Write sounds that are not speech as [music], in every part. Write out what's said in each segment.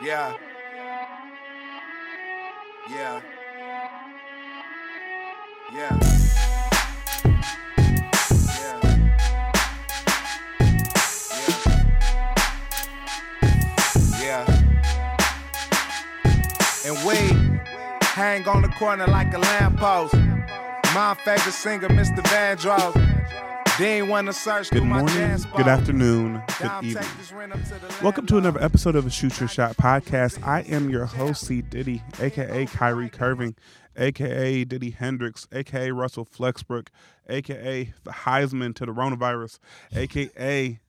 Yeah. Yeah. Yeah. Yeah. Yeah. And we hang on the corner like a lamppost. My favorite singer, Mr. Vandross. They ain't wanna search Good morning, good afternoon, good evening. Welcome to another episode of the Shoot Your Shot podcast. I am your host, C. Diddy, aka Kyrie Curving, aka Diddy Hendrix, aka Russell Flexbrook, aka the Heisman to the coronavirus, aka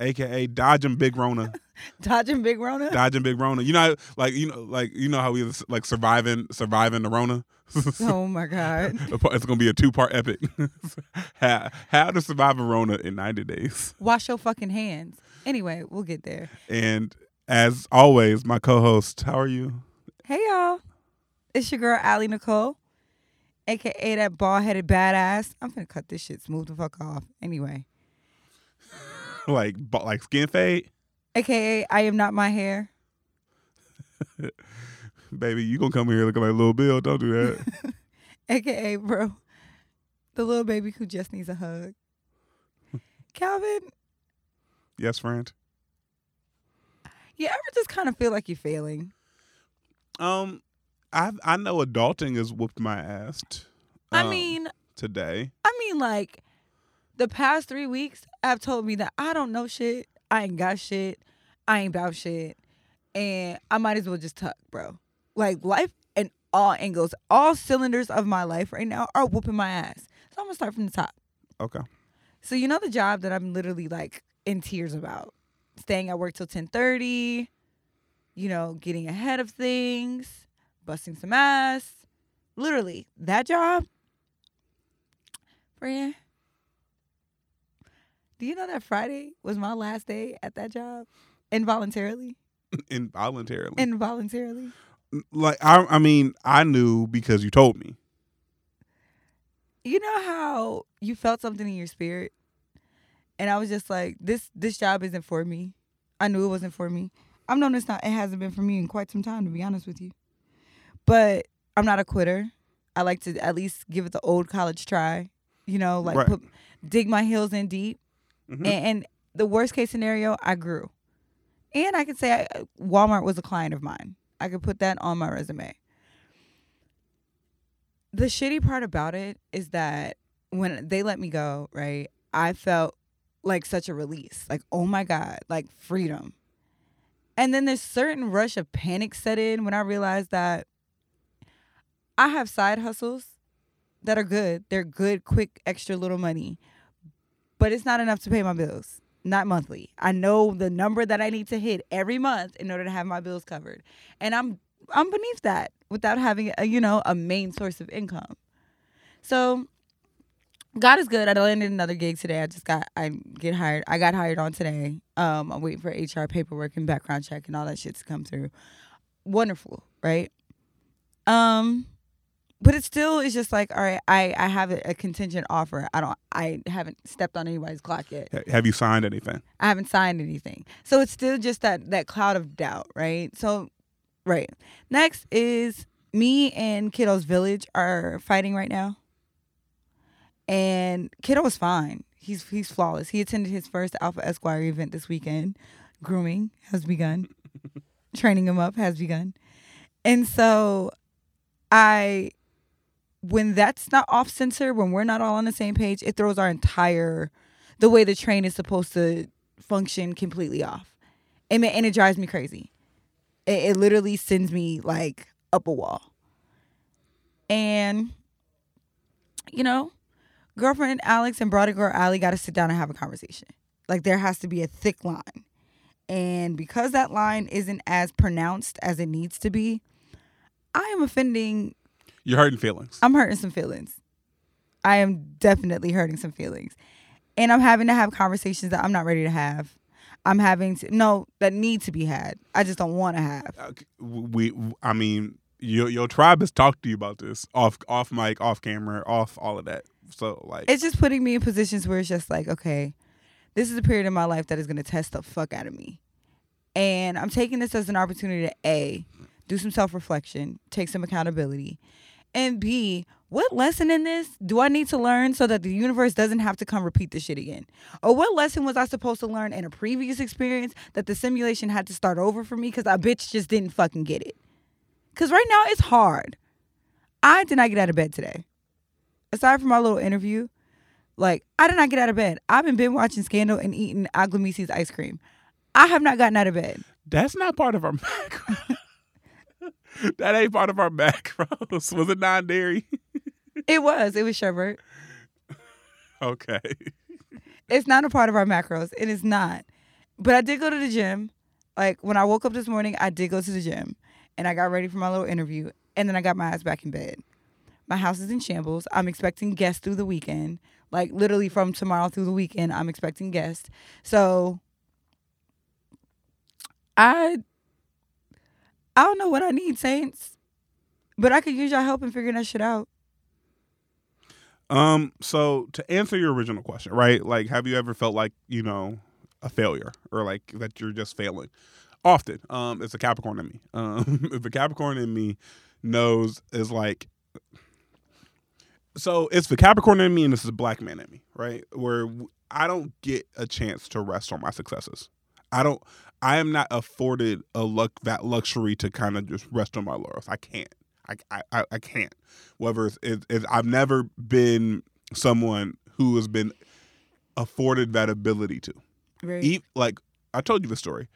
aka Dodging Big Rona, [laughs] Dodging Big Rona? Dodging Big Rona. You know, like you know, like you know how we was like surviving, surviving the Rona. [laughs] oh my God. it's gonna be a two part epic. [laughs] how, how to survive a Rona in ninety days. Wash your fucking hands. Anyway, we'll get there. And as always, my co-host, how are you? Hey y'all. It's your girl Allie Nicole, aka that bald headed badass. I'm gonna cut this shit smooth the fuck off. Anyway. Like, like skin fade, AKA I am not my hair. [laughs] baby. You gonna come here looking like Little Bill? Don't do that. [laughs] AKA bro. The little baby who just needs a hug. Calvin, yes, friend. you ever just kind of feel like you're failing? Um, I I know adulting has whooped my ass. t- I um, mean, today. I mean, like the past three weeks have told me that I don't know shit. I ain't got shit. I ain't about shit, and I might as well just tuck, bro. Like life and all angles, all cylinders of my life right now are whooping my ass. So I'm gonna start from the top. Okay. So you know the job that I'm literally like in tears about, staying at work till ten thirty. You know, getting ahead of things, busting some ass. Literally, that job. Friend, do you know that Friday was my last day at that job? Involuntarily. [laughs] Involuntarily. Involuntarily. like I I mean I knew because you told me. You know how you felt something in your spirit? And I was just like, this this job isn't for me. I knew it wasn't for me. I've known it's not it hasn't been for me in quite some time to be honest with you. But I'm not a quitter. I like to at least give it the old college try. You know, like Right. put dig my heels in deep. Mhm. And, and the worst case scenario, I grew. And I could say I, Walmart was a client of mine. I could put that on my resume. The shitty part about it is that when they let me go, right, I felt like such a release. Like, oh my God, like freedom. And then this certain rush of panic set in when I realized that I have side hustles that are good. They're good, quick, extra little money. But it's not enough to pay my bills. Not monthly. I know the number that I need to hit every month in order to have my bills covered. And I'm I'm beneath that without having a, you know, a main source of income. So God is good. I landed another gig today. I just got I get hired. I got hired on today. Um, I'm waiting for HR paperwork and background check and all that shit to come through. Wonderful, right? Um, but it still is just like, all right, I I have a, a contingent offer. I don't. I haven't stepped on anybody's clock yet. Have you signed anything? I haven't signed anything. So it's still just that that cloud of doubt, right? So right. Next is me and Kiddo's village are fighting right now. And Kiddo was fine. He's he's flawless. He attended his first Alpha Esquire event this weekend. Grooming has begun. [laughs] Training him up has begun. And so I when that's not off center, when we're not all on the same page, it throws our entire the way the train is supposed to function completely off. And it, and it drives me crazy. It, it literally sends me like up a wall. And, you know, girlfriend Alex and brother girl Allie got to sit down and have a conversation. Like there has to be a thick line. And because that line isn't as pronounced as it needs to be, I am offending You're hurting feelings. I'm hurting some feelings. I am definitely hurting some feelings. And I'm having to have conversations that I'm not ready to have. I'm having to no that need to be had. I just don't want to have. Uh, we I mean your your tribe has talked to you about this off off mic, off camera, off all of that. So like It's just putting me in positions where it's just like, okay, this is a period in my life that is going to test the fuck out of me. And I'm taking this as an opportunity to A, do some self reflection, take some accountability, and B, what lesson in this do I need to learn so that the universe doesn't have to come repeat this shit again? Or what lesson was I supposed to learn in a previous experience that the simulation had to start over for me because I bitch just didn't fucking get it? Because right now it's hard. I did not get out of bed today. Aside from my little interview, like I did not get out of bed. I've been been watching Scandal and eating Aglamesis ice cream. I have not gotten out of bed. That's not part of our. [laughs] [laughs] that ain't part of our macros. [laughs] Was it non dairy? It was. It was sherbet. [laughs] Okay. It's not a part of our macros. It is not. But I did go to the gym. Like when I woke up this morning, I did go to the gym and I got ready for my little interview and then I got my ass back in bed. My house is in shambles. I'm expecting guests through the weekend. Like literally from tomorrow through the weekend, I'm expecting guests. So I I don't know what I need, Saints. But I could use your help in figuring that shit out. Um, so to answer your original question, right? Like, have you ever felt like, you know, a failure or like that you're just failing? Often. Um, it's a Capricorn in me. [laughs] Um, a Capricorn in me knows is like so it's the Capricorn in me and this is a black man in me, right? Where I don't get a chance to rest on my successes. I don't I am not afforded a luck that luxury to kind of just rest on my laurels. I can't. I I, I can't. Whether it's, it's, it's I've never been someone who has been afforded that ability to. Right. E- like I told you the story.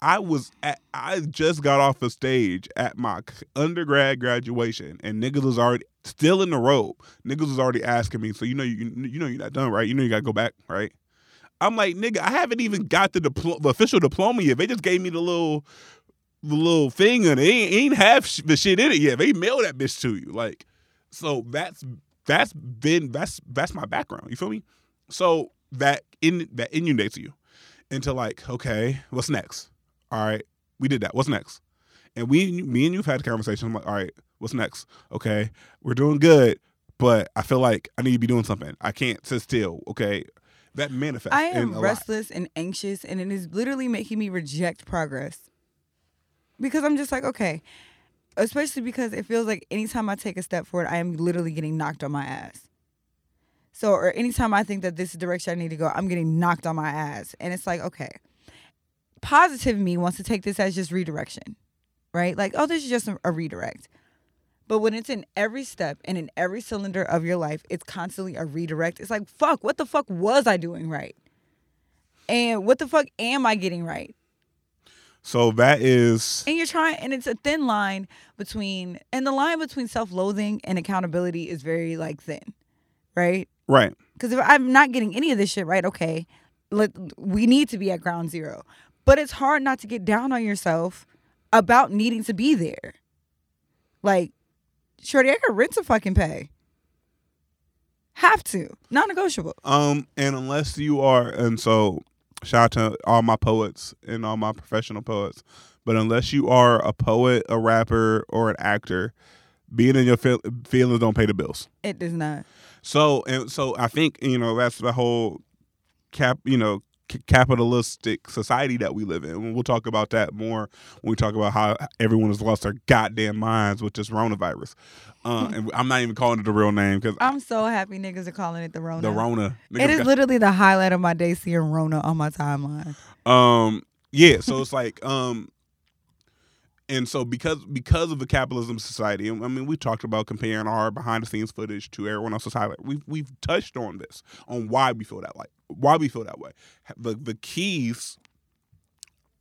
I was at, I just got off the stage at my undergrad graduation, and niggas was already still in the robe. Niggas was already asking me, so you know you you know you're not done, right? You know you gotta go back, right? I'm like, nigga, I haven't even got the, the official diploma yet. They just gave me the little the little thing, and it ain't, ain't have sh- the shit in it yet. They mailed that bitch to you, like. So that's that's been that's that's my background. You feel me? So that in that inundates you into like, okay, what's next? All right, we did that. What's next? And we, me and you've had a conversation. I'm like, all right, what's next? Okay, we're doing good, but I feel like I need to be doing something. I can't sit still. Okay, that manifests. I am a lot. restless and anxious, and it is literally making me reject progress. Because I'm just like, okay, especially because it feels like anytime I take a step forward, I am literally getting knocked on my ass. So, or anytime I think that this is the direction I need to go, I'm getting knocked on my ass. And it's like, okay, positive me wants to take this as just redirection, right? Like, oh, this is just a redirect. But when it's in every step and in every cylinder of your life, it's constantly a redirect. It's like, fuck, what the fuck was I doing right? And what the fuck am I getting right? So that is And you're trying, and it's a thin line between, and the line between self loathing and accountability is very like thin, right? right. Because if I'm not getting any of this shit right, okay, let, we need to be at ground zero. But it's hard not to get down on yourself about needing to be there. Like, Shorty, I got rent to fucking pay. Have to. Non negotiable. Um, and unless you are, and so shout out to all my poets and all my professional poets, but unless you are a poet, a rapper, or an actor, being in your feel- feelings don't pay the bills. It does not. So and so, I think you know that's the whole cap, you know, capitalistic society that we live in. And we'll talk about that more when we talk about how everyone has lost their goddamn minds with this coronavirus. Uh, and I'm not even calling it the real name because I'm so happy niggas are calling it the Rona. the Rona. It niggas is got- literally the highlight of my day seeing Rona on my timeline. Um, yeah, so it's like, um, and so because because of the capitalism society, I mean, we talked about comparing our behind the scenes footage to everyone else's highlight. We've we've touched on this on why we feel that like why we feel that way. The the keys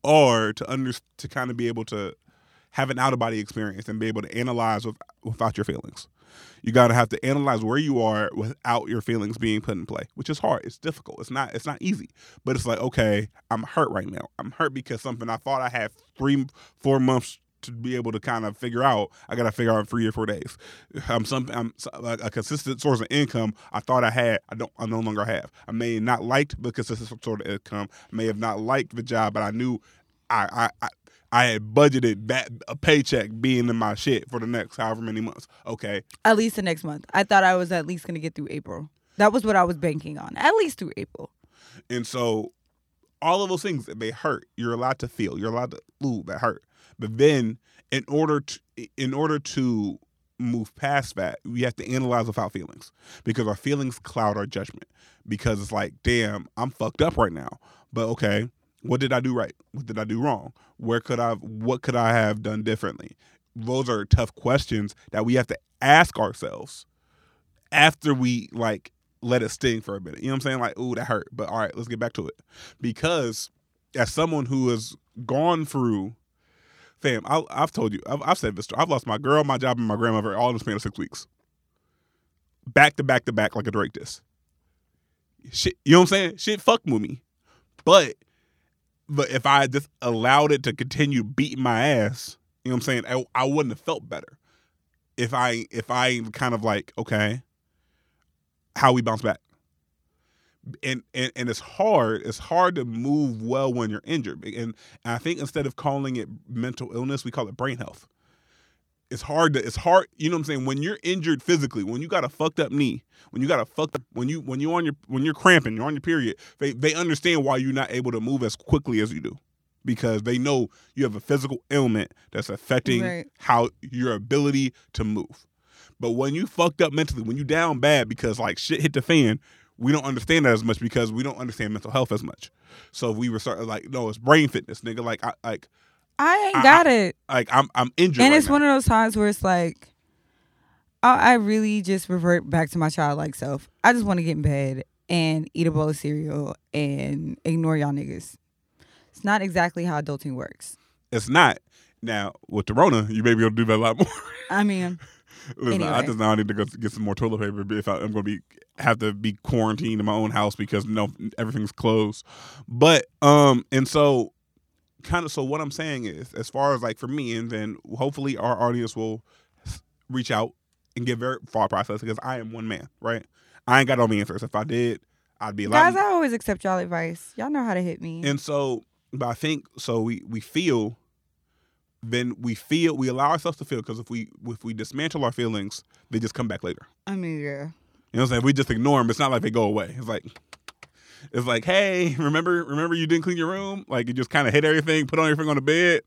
are to under to kind of be able to have an out of body experience and be able to analyze with, without your feelings. You got to have to analyze where you are without your feelings being put in play, which is hard. It's difficult. It's not. It's not easy. But it's like, okay, I'm hurt right now. I'm hurt because something I thought I had three, four months to be able to kind of figure out. I got to figure out in three or four days. I'm something. I'm like a consistent source of income. I thought I had. I don't. I no longer have. I may not liked the consistent sort of income. I may have not liked the job, but I knew I. I, I I had budgeted that a paycheck being in my shit for the next however many months. Okay, At least the next month. I thought I was at least gonna get through April. That was what I was banking on. At least through April. And so all of those things they hurt. You're allowed to feel. You're allowed to ooh that hurt. But then in order to in order to move past that, we have to analyze without feelings because our feelings cloud our judgment. Because it's like, damn, I'm fucked up right now. But okay, what did I do right? What did I do wrong? Where could I what could I have done differently? Those are tough questions that we have to ask ourselves after we like let it sting for a minute. You know what I'm saying? Like, ooh, that hurt. But all right, let's get back to it. Because as someone who has gone through fam, I, have told you, I've, I've, said this. I've lost my girl, my job, and my grandmother all in the span of six weeks, back to back to back, like a Drake diss. Shit, you know what I'm saying? Shit, fuck with me. But, but if I just allowed it to continue beating my ass, you know what I'm saying? I, I wouldn't have felt better. If I if I kind of like okay, how we bounce back and, and and it's hard it's hard to move well when you're injured and, and i think instead of calling it mental illness we call it brain health it's hard to it's hard you know what i'm saying when you're injured physically when you got a fucked up knee when you got a fucked up when you when you're on your when you're cramping you're on your period they they understand why you're not able to move as quickly as you do because they know you have a physical ailment that's affecting right. how your ability to move but when you fucked up mentally when you down bad because like shit hit the fan we don't understand that as much because we don't understand mental health as much. So we were starting like, no, it's brain fitness, nigga. Like, I like. I ain't got I, it. Like I'm, I'm injured. And right it's now. one of those times where it's like, I, I really just revert back to my childlike self. I just want to get in bed and eat a bowl of cereal and ignore y'all niggas. It's not exactly how adulting works. It's not. Now with the Rona, you may be able to do that a lot [laughs] more. I mean, Listen, anyway. I just now need to go get some more toilet paper if I, am going to be have to be quarantined in my own house because no everything's closed. But um, and so kind of so what I'm saying is, as far as like for me, and then hopefully our audience will reach out and get very far process because I am one man, right? I ain't got all the answers. If I did, I'd be like guys. I always accept y'all advice. Y'all know how to hit me. And so, but I think so. We we feel then we feel we allow ourselves to feel because if we if we dismantle our feelings, they just come back later. I mean, yeah. You know what I'm saying? If we just ignore them, it's not like they go away. It's like it's like, hey, [laughs] remember remember you didn't clean your room? Like you just kind of hit everything, put on everything on the bed.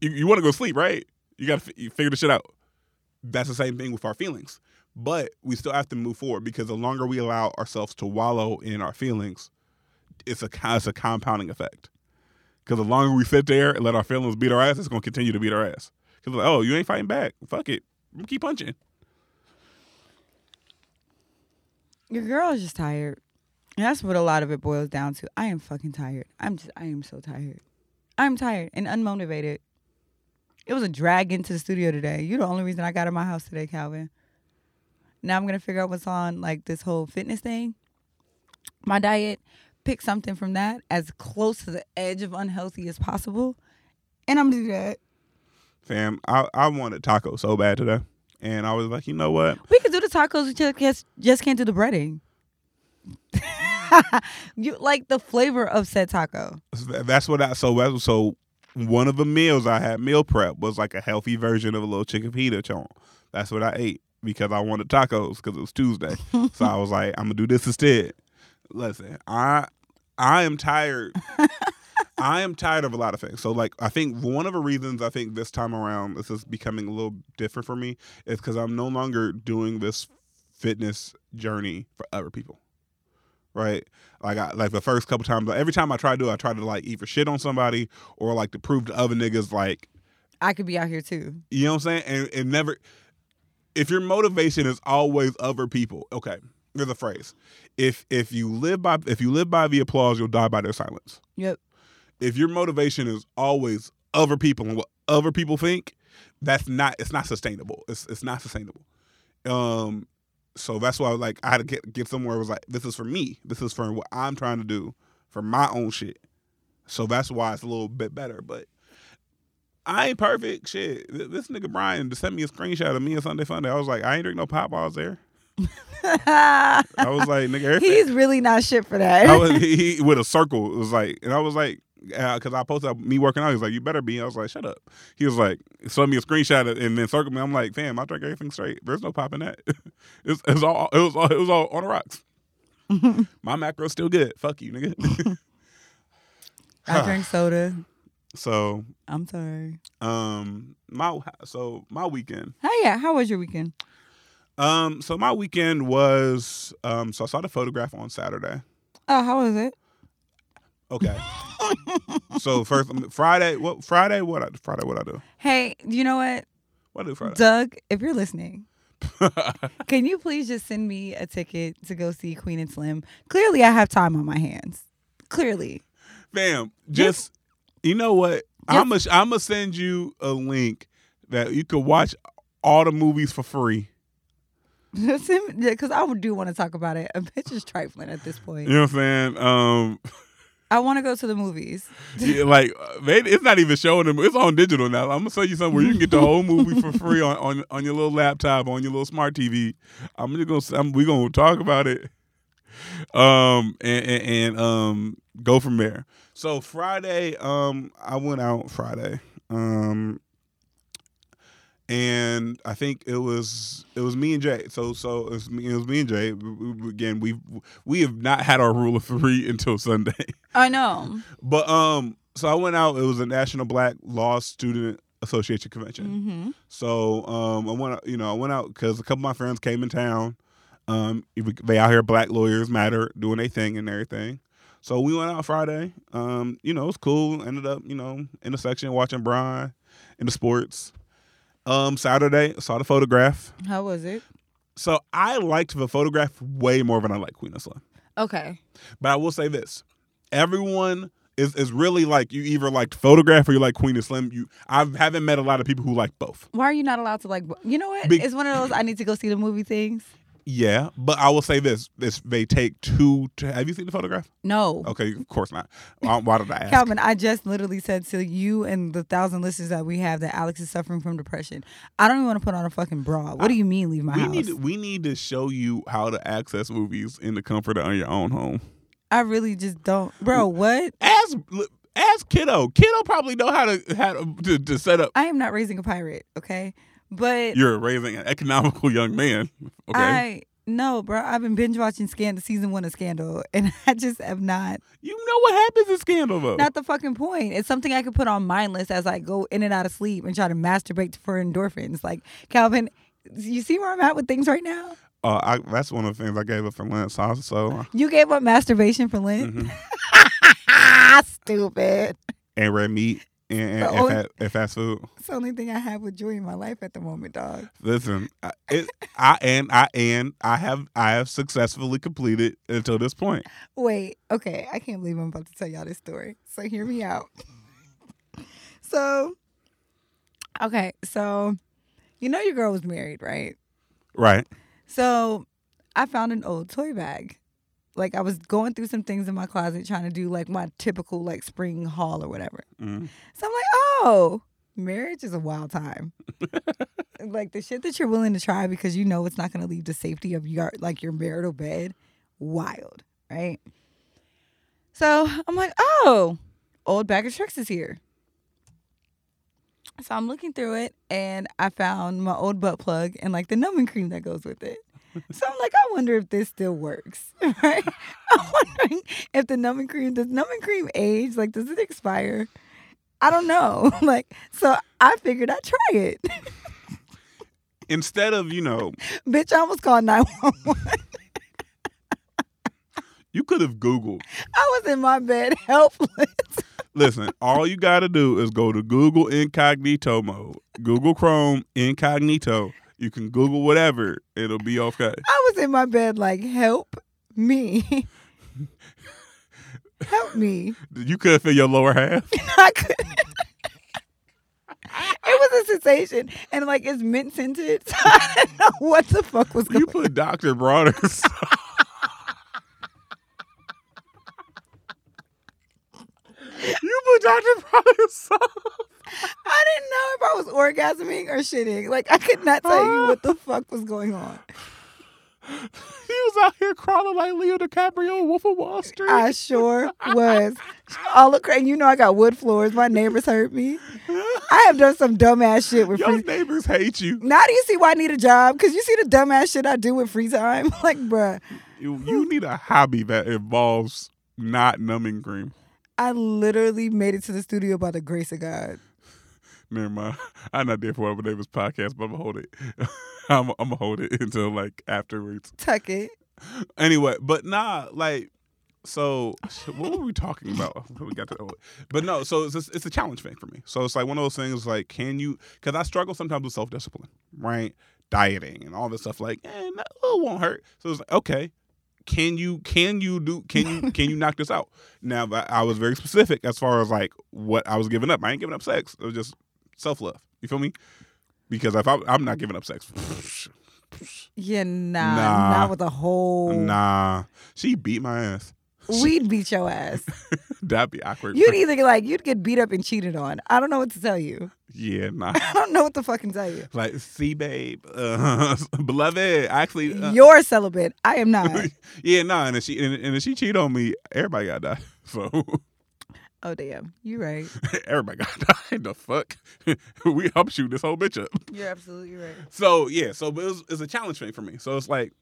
You, you want to go sleep, right? You got to f- figure the shit out. That's the same thing with our feelings. But we still have to move forward because the longer we allow ourselves to wallow in our feelings, it's a it's a compounding effect. Because the longer we sit there and let our feelings beat our ass, it's going to continue to beat our ass. Because, like, oh, you ain't fighting back. Fuck it. Keep punching. Your girl is just tired. And that's what a lot of it boils down to. I am fucking tired. I'm just, I am so tired. I'm tired and unmotivated. It was a drag into the studio today. You're the only reason I got in my house today, Calvin. Now I'm gonna figure out what's on like this whole fitness thing. My diet pick something from that as close to the edge of unhealthy as possible, and I'm gonna do that. Fam, I I wanted tacos so bad today, and I was like, you know what? We could do the tacos. We just just can't do the breading. [laughs] [laughs] you like the flavor of said taco. That's what I so so one of the meals I had meal prep was like a healthy version of a little chicken pita chon. That's what I ate because I wanted tacos because it was Tuesday. so I was like, I'm gonna do this instead. Listen, I I am tired. [laughs] I am tired of a lot of things. So, like, I think one of the reasons I think this time around this is becoming a little different for me is because I'm no longer doing this fitness journey for other people. Right? Like, I, like the first couple times, every time I try to do, it, I try to like either shit on somebody or like to prove to other niggas like I could be out here too. You know what I'm saying? And, and never, if your motivation is always other people, okay, there's a phrase. If if you live by if you live by the applause, you'll die by their silence. Yep. If your motivation is always other people and what other people think, that's not it's not sustainable. It's it's not sustainable. Um so that's why like I had to get get somewhere I was like this is for me. This is for what I'm trying to do for my own shit. So that's why it's a little bit better, but I ain't perfect. Shit, this nigga Brian just sent me a screenshot of me on Sunday Funday. I was like, I ain't drink no pop balls there. [laughs] I was like, nigga, he's really not shit for that. I was he, he, with a circle. It was like, and I was like, because uh, I posted me working out. He was like, you better be. I was like, shut up. He was like, sent me a screenshot and then circled me. I'm like, fam, I drank everything straight. There's no popping that. [laughs] it's, it was all it was all it was all on the rocks. [laughs] My macro's still good. Fuck you, nigga. [laughs] I drink soda. [sighs] So, I'm sorry. um, my so my weekend. Hey, yeah. How was your weekend? Um, so my weekend was um, so I saw the photograph on Saturday. Oh, how was it? Okay. [laughs] so first um, Friday, what Friday? What I Friday? What I do? Hey, you know what, What I do Friday? Doug? If you're listening, [laughs] can you please just send me a ticket to go see Queen and Slim? Clearly, I have time on my hands. Clearly, Fam, just you know what? I'm gonna I'm gonna send you a link that you could watch all the movies for free. [laughs] because I do want to talk about it. A bitch is trifling at this point. You know what I'm saying? Um, I want to go to the movies. yeah, like maybe it's not even showing them. It's on digital now. I'm gonna send you something where you can get the whole movie for free on, on, on your little laptop, on your little smart TV. I'm just gonna I'm, we gonna talk about it, um, and, and, and um, go from there. So Friday, um, I went out Friday, um, and I think it was it was me and Jay. So so it was me, it was me and Jay. Again, we we have not had our rule of three [laughs] until Sunday. I know. [laughs] But um, so I went out. It was a National Black Law Student Association convention. Mm-hmm. So um, I went. out- You know, I went out because a couple of my friends came in town. Um, they out here, Black Lawyers Matter, doing their thing and everything. So we went out Friday. Um, you know, it was cool. Ended up, you know, in the section watching Brian in the sports. Um, Saturday saw the photograph. How was it? So I liked the photograph way more than I like Queen of Slim. Okay. But I will say this: everyone is is really like you either like photograph or you like Queen of Slim. You I haven't met a lot of people who like both. Why are you not allowed to like? You know what? Big- it's one of those I need to go see the movie things. Yeah, but I will say this: this they take two. To, have you seen the photograph? No. Okay, of course not. Why, why did I ask? Calvin, I just literally said to you and the thousand listeners that we have that Alex is suffering from depression. I don't even want to put on a fucking bra. What do you mean leave my we house? need to, we need to show you how to access movies in the comfort of your own home. I really just don't, bro. What? Ask ask kiddo. Kiddo probably know how to how to, to, to set up. I am not raising a pirate, okay? But You're raising an economical young man. Okay, I no, bro. I've been binge watching Scandal season one of Scandal, [laughs] and I just have not. you know what happens in Scandal though. Not the fucking point. It's something I could put on mindless as I go in and out of sleep and try to masturbate for endorphins. Like Calvin, you see where I'm at with things right now. Uh, I, that's one of the things I gave up for Lent. So, so You gave up masturbation for Lent. mhm. [laughs] Stupid. and red meat and, and, only- fa- and fast food. It's the only thing I have with joy in my life at the moment, dog. Listen, I, it, I and I and I have I have successfully completed until this point. Wait, okay, I can't believe I'm about to tell y'all this story. So hear me out. [laughs] so, okay, so you know your girl was married, right? Right. So I found an old toy bag. Like I was going through some things in my closet trying to do like my typical like spring haul or whatever. Mhm. So I'm like, oh, marriage is a wild time. [laughs] like the shit that you're willing to try because you know it's not going to leave the safety of your like your marital bed, wild, right? So I'm like, oh, old bag of tricks is here. So I'm looking through it and I found my old butt plug and like the numbing cream that goes with it. So I'm like, I wonder if this still works, [laughs] right? I'm wondering if the numbing cream does numbing cream age? Like, does it expire? I don't know. [laughs] Like, so I figured I'd try it. Instead of you know, [laughs] Bitch, I almost called 911. you could have Googled. I was in my bed helpless. Listen, all you got to do is go to Google Incognito mode, Google Chrome Incognito. You can Google whatever; it'll be okay. I was in my bed like, help me. [laughs] help me. You couldn't feel your lower half. [laughs] I couldn't. [laughs] It was a sensation, and like it's mint scented. So I didn't know what the fuck was going. On. You put Dr. Bronner's. you put Dr. Bronner's. I didn't know if I was orgasming or shitting. Like I could not tell you what the fuck was going on. [sighs] he was out here crawling like Leo DiCaprio, Wolf of Wall Street. I sure was. All the cra- you know I got wood floors. My neighbors heard me. I have done some dumbass shit with free Your free. neighbors hate you. Now do you see why I need a job? Cause you see the dumbass shit I do with free time. [laughs] Like, bruh, You, you need a hobby that involves not numbing cream. I literally made it to the studio by the grace of God. Never mind. [laughs] I'm not there for whatever Davis podcast, but I'm gonna hold it. I'm, I'm gonna hold it [laughs] until like afterwards. Tuck it. Anyway, but nah, like, so what were we talking about? [laughs] We got to, but no. So it's just, it's a challenge thing for me. So it's like one of those things. Like, can you? Because I struggle sometimes with self discipline, right? Dieting and all this stuff. Like, eh, no, it won't hurt. So it's like, okay, can you can you do can you can you knock this out? Now I was very specific as far as like what I was giving up. I ain't giving up sex. It was just self love. You feel me? Because if I, I'm not giving up sex. Yeah, nah, Nah. not with a whole. Nah, she beat my ass. We'd beat your ass. [laughs] That'd be awkward. You'd either like you'd get beat up and cheated on. I don't know what to tell you. yeah, [laughs] nah. I don't know what to fucking tell you. Like, see, babe, uh, [laughs] beloved. Actually, uh, You're celibate. I am not. yeah, nah. And if she and, and if she cheat on me, everybody gotta die. So Oh damn, you right. [laughs] everybody gotta [laughs] die. The fuck, [laughs] we help shoot this whole bitch up. You're absolutely right. So yeah, so it was, it's a challenge thing for me. So it's like,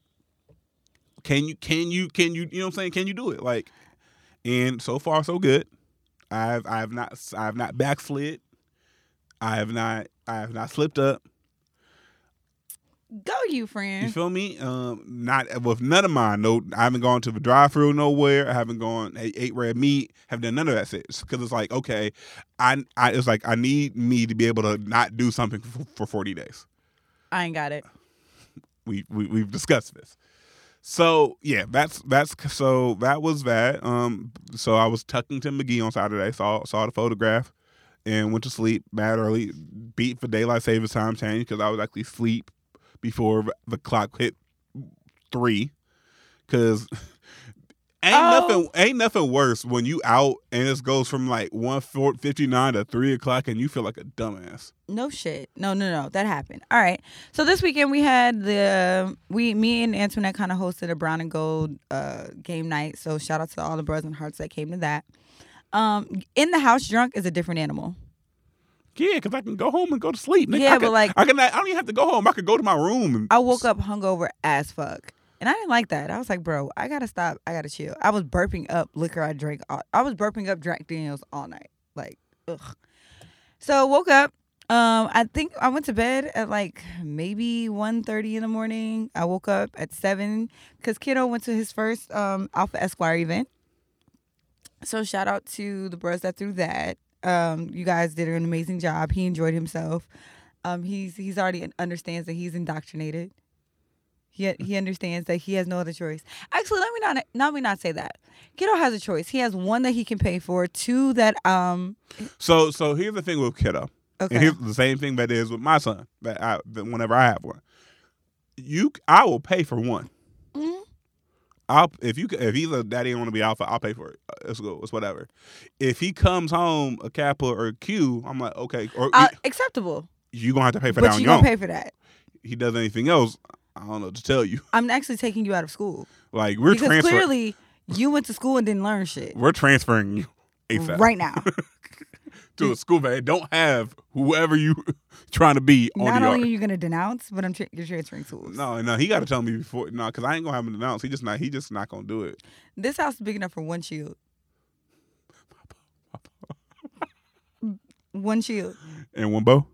can you, can you, can you, you know what I'm saying? Can you do it? Like, and so far so good. I've I've not I've not backslid. I have not I have not slipped up. Go, you friend. You feel me? Um, not with none of mine. No, I haven't gone to the drive-through nowhere. I haven't gone ate, ate red meat. Have done none of that shit because it's like okay, I, I it's like I need me to be able to not do something for, for 40 days. I ain't got it. we, we we've discussed this. So yeah, that's that's so that was that. Um, so I was tucking to McGee on Saturday. Saw saw the photograph, and went to sleep mad early. Beat for daylight savings time change because I was actually asleep before the clock hit three. Cause [laughs] ain't Oh. nothing ain't nothing worse when you out and it goes from like one fifty nine to three o'clock and you feel like a dumbass. No shit. No, no, no. That happened. All right. So this weekend we had the we me and Antoinette kind of hosted a brown and gold uh game night. So shout out to all the brothers and hearts that came to that. Um, in the house drunk is a different animal. Yeah, because I can go home and go to sleep. nigga. Yeah, I but can- like- I can. I don't even have to go home. I could go to my room. And, I woke up hungover as fuck. And I didn't like that. I was like, bro, I gotta stop. I gotta chill. I was burping up liquor I drank. All, I was burping up Jack Daniels all night. Like, ugh. So woke up. Um, I think I went to bed at like maybe 1.30 in the morning. I woke up at seven because Kiddo went to his first um Alpha Esquire event. So shout out to the bros that threw that. Um, you guys did an amazing job. He enjoyed himself. Um, he's he's already understands that he's indoctrinated. He he understands that he has no other choice. Actually, let me not let me not say that. Kiddo has a choice. He has one that he can pay for, two that um so, so here's the thing with kiddo, okay. and here's the same thing that is with my son. That I, that whenever I have one, you, I will pay for one. I'll if you if he's a daddy want to be alpha, I'll pay for it. Uh, It's go, it's whatever. If he comes home a Kappa or a Q, I'm like okay, or Uh, acceptable, you gonna have to pay for that but on you gonna own. pay for that. he does anything else, I don't know what to tell you. [laughs] I'm actually taking you out of school Like we're because clearly you went to school and didn't learn shit. we're transferring you ASAP. Right now, [laughs] to a school that don't have whoever you [laughs] trying to be on not the only are you gonna denounce, but I'm tra- you're transferring schools. No, no, he got to tell me before. No, because I ain't gonna have him announce. He just not. He just not gonna do it. This house is big enough for one shield. [laughs] One shield. And one bow.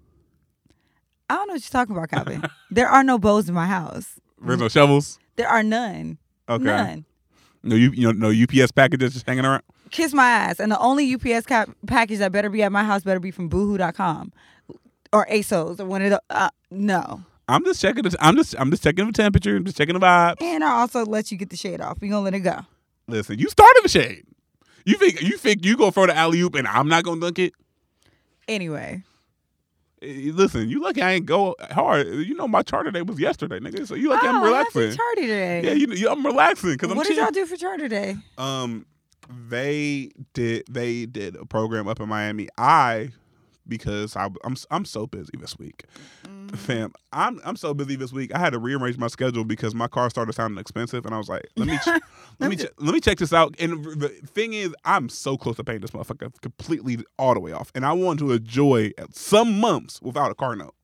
I don't know what you're talking about, Calvin. there are no bows in my house. There's no shovels. There are none. Okay. None. No, you you know no UPS packages just hanging around. Kiss my ass. And the only UPS cap- package that better be at my house better be from boohoo.com or ASOS or one of the. Uh, no. I'm just checking. The, I'm just I'm just checking the temperature. I'm just checking the vibe. And I also let you get the shade off. We gonna let it go. Listen, you started the shade. You think you think you gonna throw the alley oop and I'm not gonna dunk it? Anyway, Eh, Listen, you lucky I ain't go hard. You know my charter day was yesterday, nigga. So you lucky I'm oh, relaxing. happy charity day. Yeah, you, you I'm relaxing because I'm what did y'all do for charter day? Um, they did they did a program up in Miami. I because I, I'm I'm so busy this week, Mm-hmm. fam. I'm I'm so busy this week. I had to rearrange my schedule because my car started sounding expensive, and I was like, let me ch- [laughs] let me ch- let me check this out. And the thing is, I'm so close to paying this motherfucker completely all the way off, and I want to enjoy some months without a car note,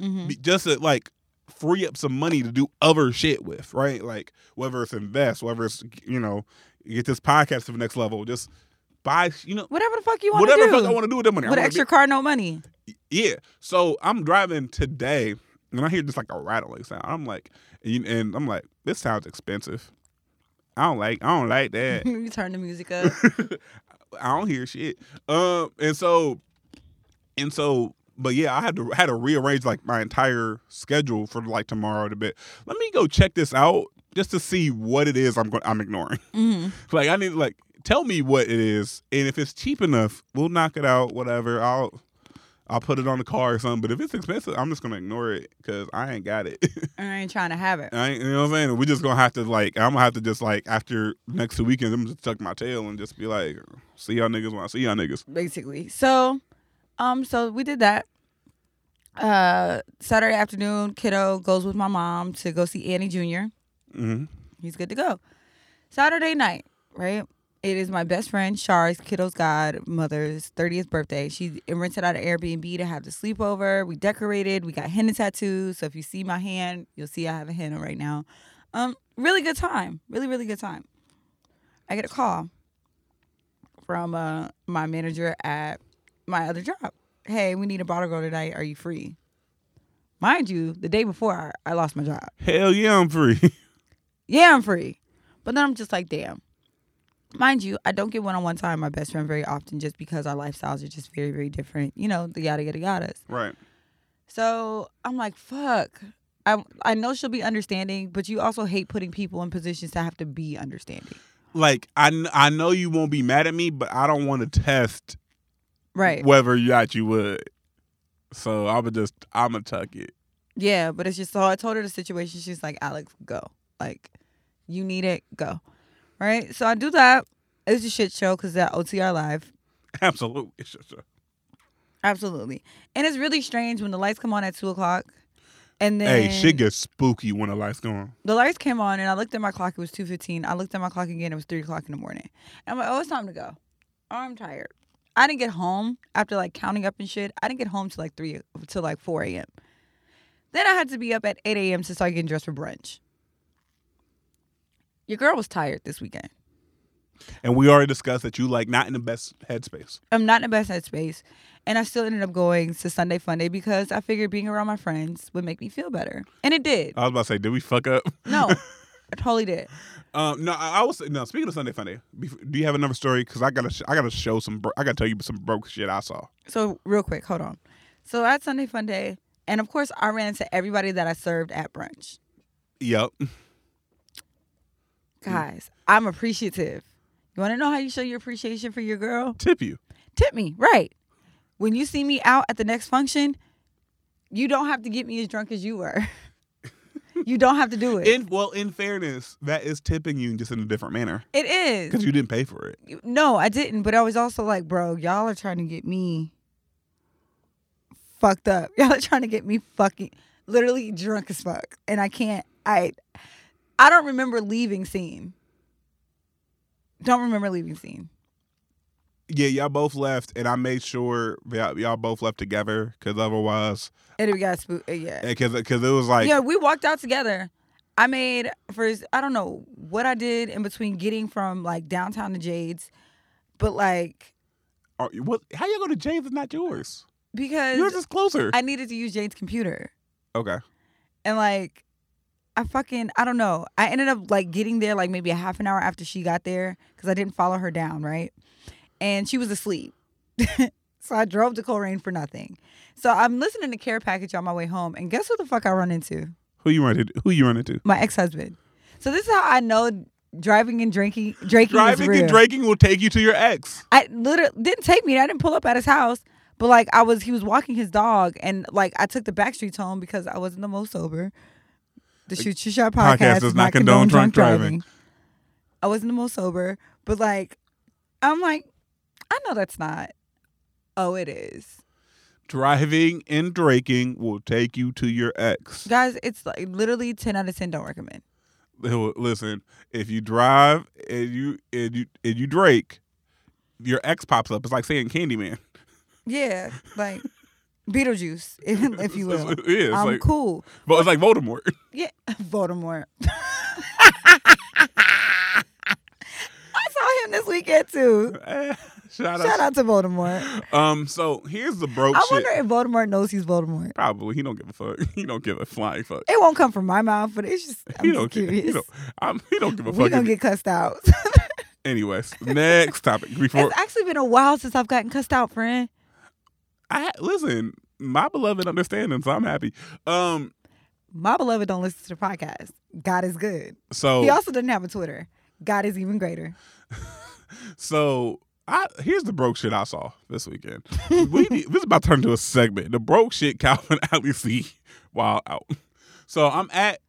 Mhm. Just to like free up some money to do other shit with, right? Like whether it's invest, whether it's you know get this podcast to the next level, just buy, you know, Whatever the fuck you want whatever the fuck I want to do with that money. With extra be- car, no money. yeah. So I'm driving today, and I hear just like a rattling sound. I'm like, and, and I'm like, this sounds expensive. I don't like, I don't like that. [laughs] you turn the music up. [laughs] I don't hear shit. Um, and so, and so, but yeah, I had to had to rearrange like my entire schedule for like tomorrow to bit. Let me go check this out just to see what it is I'm going I'm ignoring. hmm [laughs] like I need like tell me what it is, and if it's cheap enough, we'll knock it out. Whatever, I'll. I'll put it on the car or something, but if it's expensive, I'm just gonna ignore it because I ain't got it. [laughs] I ain't trying to have it. I ain't, you know what I'm saying? We just gonna have to like, I'm gonna have to just like after next two weekends, I'm just tuck my tail and just be like, see y'all niggas when I see y'all niggas. basically. So, um, so we did that. Uh, Saturday afternoon, kiddo goes with my mom to go see Annie Jr. Mm-hmm. He's good to go. Saturday night, right? It is my best friend Char's kiddo's godmother's 30th birthday. She rented out an Airbnb to have the sleepover. We decorated. We got henna tattoos. So if you see my hand, you'll see I have a henna right now. Um, really good time. Really, really good time. I get a call from uh my manager at my other job. Hey, we need a bottle girl tonight. Are you free? Mind you, the day before I lost my job. Hell yeah, I'm free. [laughs] Yeah, I'm free. But then I'm just like, damn. Mind you, I don't get one on one time with my best friend very often just because our lifestyles are just very, very different. You know, the yada yada yadas. right. So I'm like, fuck. I I know she'll be understanding, but you also hate putting people in positions to have to be understanding. Like I, I know you won't be mad at me, but I don't want to test Right. whether you thought you would. So I'ma just, I'ma tuck it. Yeah, but it's just so I told her the situation. She's like, Alex, go. Like, you need it, go. Right? So I do that. It's a shit show because that OTR live. Absolutely. Sure, sure. Absolutely. And it's really strange when the lights come on at two o'clock. And then Hey, shit gets spooky when the lights go on. the lights came on and I looked at my clock, it was two fifteen. I looked at my clock again, it was three o'clock in the morning. And I'm like, oh, it's time to go. Oh, I'm tired. I didn't get home after like counting up and shit. I didn't get home till like three till like four AM. Then I had to be up at eight AM to start getting dressed for brunch. Your girl was tired this weekend. And we already discussed that you like not in the best headspace. I'm not in the best headspace. And I still ended up going to Sunday Funday because I figured being around my friends would make me feel better. And it did. I was about to say, did we fuck up? No, [laughs] I totally did. Um, no, I, I was no. Speaking of Sunday Funday, do you have another story? Because I gotta, sh- I gotta show some. Bro- I gotta tell you some broke shit I saw. So real quick, hold on. So at Sunday Funday, and of course I ran into everybody that I served at brunch. Yep. [laughs] Guys, I'm appreciative. You want to know how you show your appreciation for your girl? Tip you. Tip me, right? When you see me out at the next function, you don't have to get me as drunk as you were. [laughs] [laughs] you don't have to do it. In well, in fairness, that is tipping you just in a different manner it is. because you didn't pay for it. No, I didn't. But I was also like, bro, y'all are trying to get me fucked up. [laughs] Y'all are trying to get me fucking literally drunk as fuck. And I can't I I don't remember leaving scene. Don't remember leaving scene. Yeah, y'all both left, and I made sure y'all, y'all both left together because otherwise, And we got spooked. Uh, yeah. because because it was like yeah, we walked out together. I made first. I don't know what I did in between getting from like downtown to Jade's, but like are- what? How you go to Jade's It's not yours. because Yours is closer. I needed to use Jade's computer. okay. and like I fucking I don't know. I ended up like getting there like maybe a half an hour after she got there because I didn't follow her down, right? And she was asleep. [laughs] so I drove to Colerain for nothing. So I'm listening to Care Package on my way home, and guess who the fuck I run into? Who you run into? Who you run into? My ex husband. So this is how I know driving and drinking drinking Driving and drinking will take you to your ex. I literally didn't take me. I didn't pull up at his house, but like I was, he was walking his dog, and like I took the back streets home because I wasn't the most sober. The Shoot Your Shot Podcast podcast, does not condone condone drunk drunk driving. driving. I wasn't the most sober, but like I'm like, I know that's not. Oh, it is, Driving and drinking will take you to your ex. guys. It's like literally ten out of ten. Don't recommend. Listen, if you drive and you and you and you drink, your ex pops up. It's like saying Candyman. Yeah, like Beetlejuice, [laughs] if, if you will. [laughs] I'm like- cool. But it's like Voldemort. Yeah, [laughs] Voldemort. Him this weekend too. [laughs] Shout, Shout out to Voldemort. Um, so here's the broke I shit. wonder if Voldemort knows he's Voldemort. Probably he don't give a fuck. [laughs] He don't give a flying fuck. It won't come from my mouth, but it's just I'm he just don't curious. He don't, I'm, he don't give a we fuck. gonna get cussed out. [laughs] Anyways, next topic. Before it's actually been a while since I've gotten cussed out, friend. I listen, my beloved understanding, so I'm happy. Um, My beloved don't listen to the podcast. God is good. so He also doesn't have a Twitter. God is even greater. [laughs] So I here's the broke shit I saw this weekend. we need, [laughs] this is about to turn into a segment. The broke shit Calvin [laughs] Allie see while out. So I'm at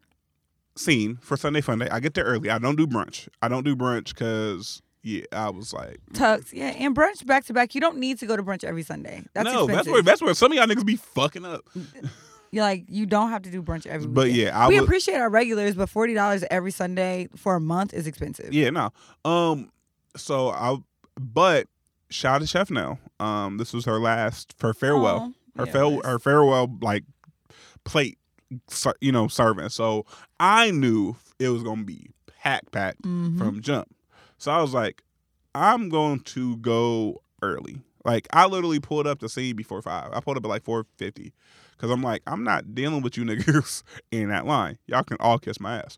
scene for Sunday Funday. I get there early. I don't do brunch. I don't do brunch because yeah, I was like, tucks. yeah, and brunch back to back. You don't need to go to brunch every Sunday. That's no, expensive. that's where that's where some of y'all niggas be fucking up. You're like, you don't have to do brunch every But weekend. yeah, I we would- appreciate our regulars, but forty dollars every Sunday for a month is expensive. Yeah, no. Um, so I, but shout to Chef now. Um, this was her last her farewell. Aw, her yeah, farewell, her farewell like plate, you know, serving. So I knew it was gonna be pack packed Mhm. from jump. So I was like, I'm going to go early. Like I literally pulled up the scene before five. I pulled up at like four fifty, because I'm like, I'm not dealing with you niggas [laughs] in that line. Y'all can all kiss my ass.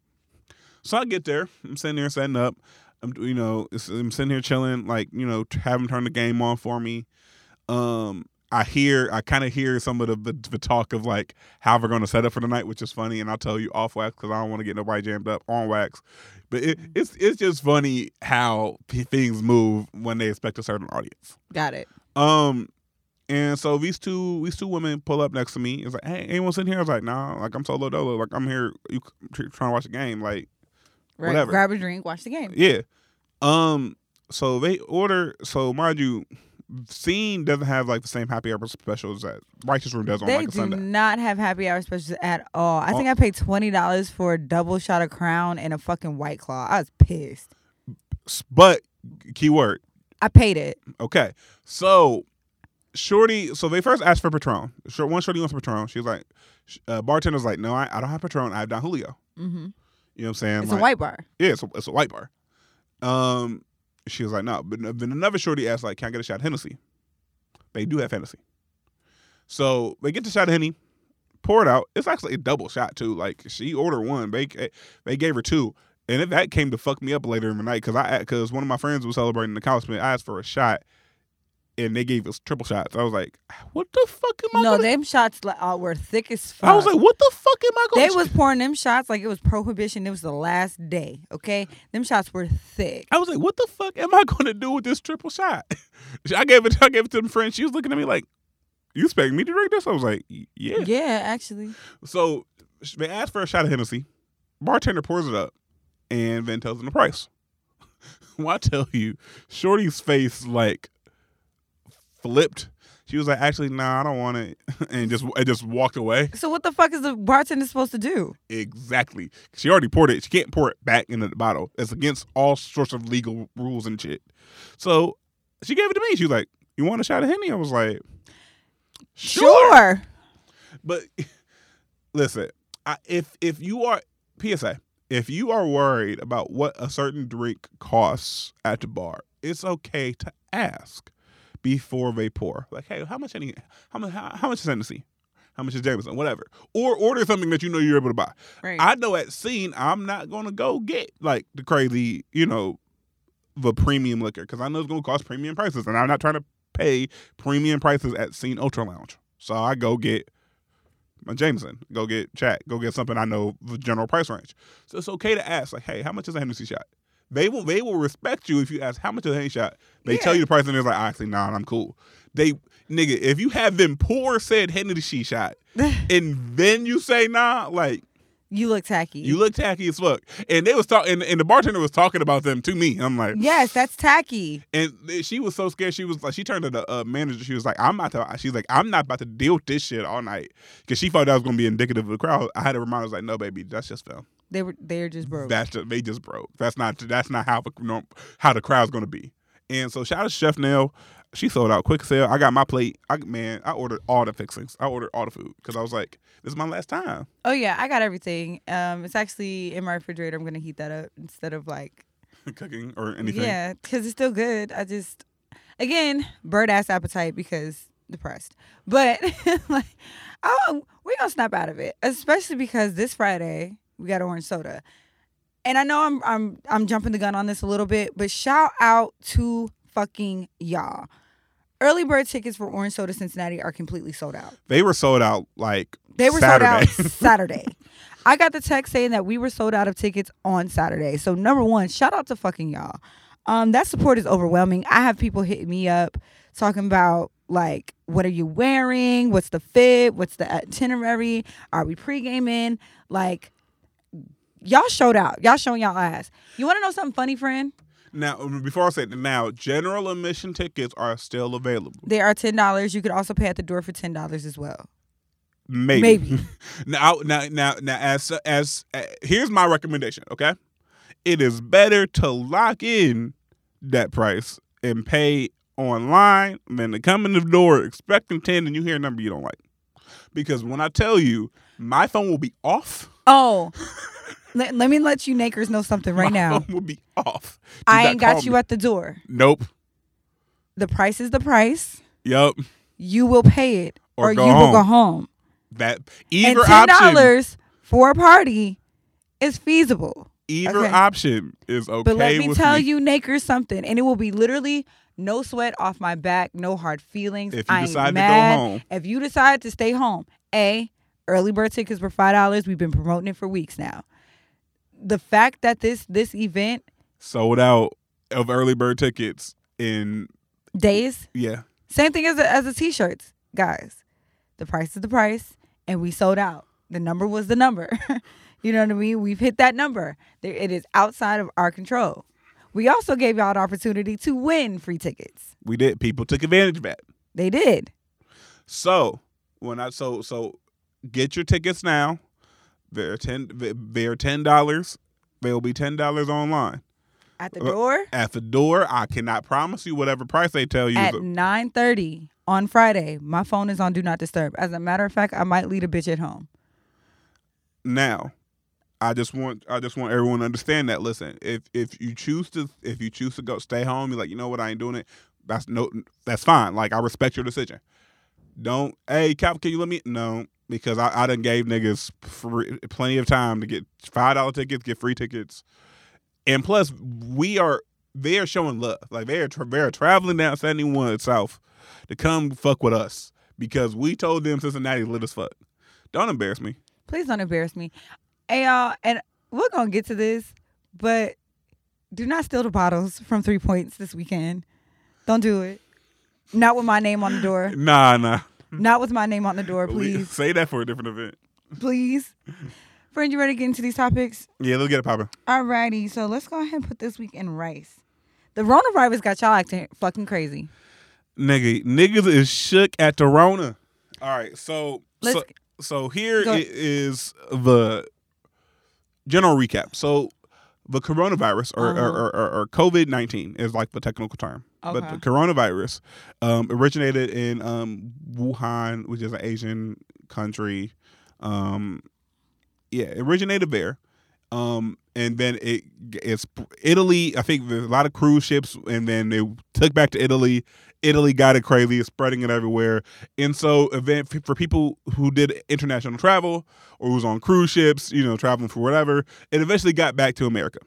So I get there. I'm sitting there setting up. I'm you know I'm sitting here chilling, like you know having turn the game on for me. Um, I hear I kind of hear some of the, the the talk of like how we're going to set up for the night, which is funny, and I'll tell you off wax because I don't want to get nobody jammed up on wax. But it, it's it's just funny how p- things move when they expect a certain audience. Got it. Um, and so these two these two women pull up next to me. It's like, hey, anyone sitting here? I was like, nah, like I'm solo dolo. Like I'm here, you trying to watch the game. Like Right. Whatever. Grab a drink, watch the game. yeah. Um. So they order. So mind you, Scene doesn't have like the same happy hour specials that Righteous Room does on They like a do Sunday. not have happy hour specials at all. I Oh. think I paid twenty dollars for a double shot of Crown and a fucking White Claw. I was pissed. But keyword. I paid it. Okay. So Shorty. So they first asked for Patron. Short one Shorty wants Patron. She's like, uh, bartender's like, no, I, I don't have Patron. I have Don Julio. hmm You know what I'm saying? It's Like- a white bar. Yeah, it's a, it's a white bar. Um, she was like, no. But then another shorty asked, like, can I get a shot of Hennessy? They do have Hennessy. So they get the shot of Henny, pour it out. It's actually a double shot too. Like she ordered one, they they gave her two, and if that came to fuck me up later in the night because I because one of my friends was celebrating the college I asked for a shot, and they gave us triple shots. I was like, what the fuck am I? No, gonna-" do? No, them shots like, uh, were thick as fuck. I was like, what the fuck am I going? To do? They was pouring them shots like it was prohibition. It was the last day. Okay, them shots were thick. I was like, what the fuck am I [laughs] going to do with this triple shot? [laughs] I gave it. I gave it to the friend. She was looking at me like, you expect me to drink this? I was like, yeah. Yeah, actually. So they asked for a shot of Hennessy. Bartender pours it up, and then tells them the price. [laughs] well, I tell you, Shorty's face like flipped. She was like, actually, nah, I don't want it, [laughs] and just and just walked away. So what the fuck is the bartender supposed to do? Exactly. She already poured it. She can't pour it back into the bottle. It's against all sorts of legal rules and shit. So she gave it to me. She was like, "You want a shot of Henny?" I was like, Sure. But [laughs] listen, I, if if you are PSA, if you are worried about what a certain drink costs at the bar, it's okay to ask before they pour. Like, hey, how much any how much how, how much is Hennessy? How much is Jameson? Whatever. Or order something that you know you're able to buy. Right. I know at scene I'm not gonna go get like the crazy, you know, the premium liquor because I know it's gonna cost premium prices, and I'm not trying to pay premium prices at Scene Ultra Lounge. So I go get my Jameson, go get Chat, go get something I know the general price range. So it's okay to ask like, hey, how much is a Hennessy shot? They will they will respect you if you ask how much is a shot. They Yeah. tell you the price and they're like, actually, nah, I'm cool. They nigga, if you have them pour said Hennessy shot [laughs] and then you say nah, like you look tacky. you look tacky as fuck. And they was talking, and, and the bartender was talking about them to me. I'm like, yes, that's tacky. and she was so scared. She was like, she turned to the uh, manager. She was like, I'm not. To, she's like, I'm not about to deal with this shit all night because she thought that was gonna be indicative of the crowd. I had to remind her, I was like, no, baby, that's just film. They were they're just broke. That's just they just broke. That's not that's not how the how the crowd's gonna be. And so shout out to Chef Nail. She sold out quick sale. I got my plate. I man, I ordered all the fixings. I ordered all the food because I was like, this is my last time. oh yeah, I got everything. Um, it's actually in my refrigerator. I'm gonna heat that up instead of like [laughs] cooking or anything. Yeah, because it's still good. I just, again, bird ass appetite because depressed. But [laughs] like, oh, we're gonna snap out of it, especially because this Friday we got orange soda. And I know I'm I'm I'm jumping the gun on this a little bit, but shout out to fucking y'all. Early bird tickets for Orange Soda Cincinnati are completely sold out. They were sold out like They were Saturday. sold out [laughs] Saturday. I got the text saying that we were sold out of tickets on Saturday. So number one, shout out to fucking y'all. Um, that support is overwhelming. I have people hitting me up talking about like, what are you wearing? What's the fit? What's the itinerary? Are we pre gaming? Like, y'all showed out. Y'all showing y'all ass. You want to know something funny, friend? Now, um, before I say it, now general admission tickets are still available. They are ten dollars. You could also pay at the door for ten dollars as well. Maybe. Maybe. [laughs] now, now, now, now, as as uh, here's my recommendation. Okay, it is better to lock in that price and pay online than to come in the door expecting ten and you hear a number you don't like. Because when I tell you, my phone will be off. Oh, [laughs] let, let me let you nakers know something right [laughs] my now. phone will be off. Do I not ain't got you me. at the door. Nope. The price is the price. Yep. You will pay it, Or or, go you will go home. home. That And either ten option. dollars for a party is feasible. Either Okay. option is okay. But let me with tell me. you, nakers, something, and it will be literally no sweat off my back, no hard feelings. If you I ain't decide to go mad. home. if you decide to stay home, a early bird tickets were five dollars. We've been promoting it for weeks now. The fact that this this event sold out of early bird tickets in days yeah. Same thing as a, as the t-shirts, guys. The price is the price, and we sold out. The number was the number. [laughs] you know what I mean? We've hit that number. It is outside of our control. We also gave y'all an opportunity to win free tickets. We did. People took advantage of that. They did. So when I so so get your tickets now. They're ten. They're ten dollars. They'll be ten dollars online At the Uh, door at the door. I cannot promise you whatever price they tell you. at 9:30 on Friday. My phone is on do not disturb. As a matter of fact, I might leave a bitch at home. now i just want i just want everyone to understand that listen if if you choose to if you choose to go stay home you're like you know what i ain't doing it that's no that's fine like i respect your decision don't hey cap can you let me no because i, I done gave niggas free, plenty of time to get five dollar tickets get free tickets and plus we are they are showing love like they are tra- they are traveling down 71 south to come fuck with us because we told them cincinnati lit as fuck don't embarrass me Please don't embarrass me. Hey y'all, and we're gonna get to this, but do not steal the bottles from three points this weekend. Don't do it. Not with my name on the door. Nah, nah. Mm-hmm. Not with my name on the door, We- [laughs] please. say that for a different event. Please. [laughs] Friend, you ready to get into these topics? Yeah, let's get it popping. Alrighty, so let's go ahead and put this week in rice. The Rona coronavirus got y'all acting fucking crazy. Nigga, niggas is shook at the Rona. All right, so Let's so, so here Go i- ahead. is the general recap. So the coronavirus or Uh-huh. or, or, or, COVID nineteen is like the technical term, but the coronavirus um, originated in um, Wuhan, which is an Asian country. Um, yeah, it originated there. Um, and then it it's Italy. I think there's a lot of cruise ships, and then they took back to Italy. Italy got it crazy, spreading it everywhere. And so, event for people who did international travel or was on cruise ships, you know, traveling for whatever, it eventually got back to America.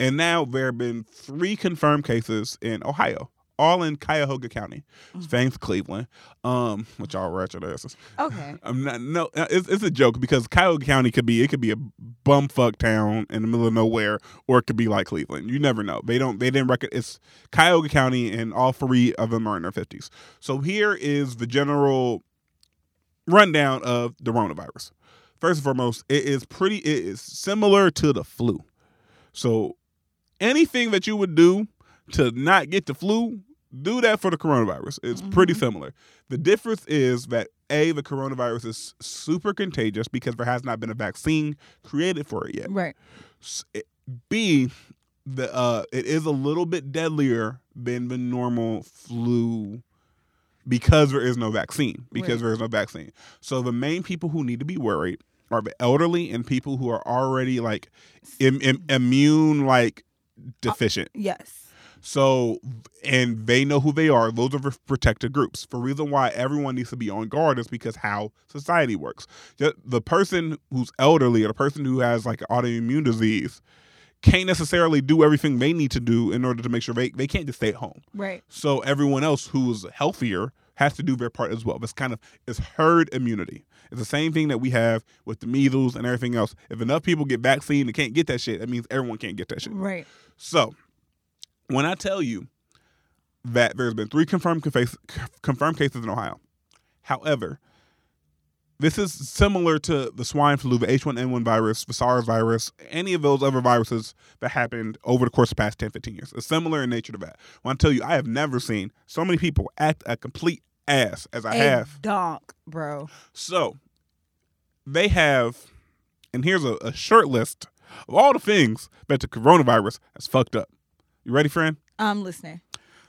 And now there have been three confirmed cases in Ohio, all in Cuyahoga County, thanks Cleveland, um, which all wretched asses. Okay. [laughs] I'm not no. uh, It's, it's a joke because Cuyahoga County could be it could be a bumfuck town in the middle of nowhere, or it could be like Cleveland. You never know. They don't. They didn't record. It's Cuyahoga County, and all three of them are in their fifties. So here is the general rundown of the coronavirus. First and foremost, it is pretty. It is similar to the flu. So anything that you would do to not get the flu, do that for the coronavirus. It's pretty similar. The difference is that A, the coronavirus is super contagious because there has not been a vaccine created for it yet. Right. B, the uh, it is a little bit deadlier than the normal flu because there is no vaccine. Because Right. there is no vaccine. So the main people who need to be worried are the elderly and people who are already like Im- im- immune like deficient. Yes. So, and they know who they are. Those are protected groups. For reason why everyone needs to be on guard is because how society works. The, person who's elderly or the person who has like an autoimmune disease can't necessarily do everything they need to do in order to make sure they, they can't just stay at home. Right. So everyone else who's healthier has to do their part as well. It's kind of it's herd immunity. It's the same thing that we have with the measles and everything else. If enough people get vaccine and can't get that shit, that means everyone can't get that shit. Right. So when I tell you that there's been three confirmed confirmed cases in Ohio, however, this is similar to the swine flu, the H1N1 virus, the SARS virus, any of those other viruses that happened over the course of the past 10, 15 years. It's similar in nature to that. When I tell you, I have never seen so many people act a complete ass as I a have. Donk, bro. So they have, and here's a, a short list of all the things that the coronavirus has fucked up. You ready, friend? I'm listening.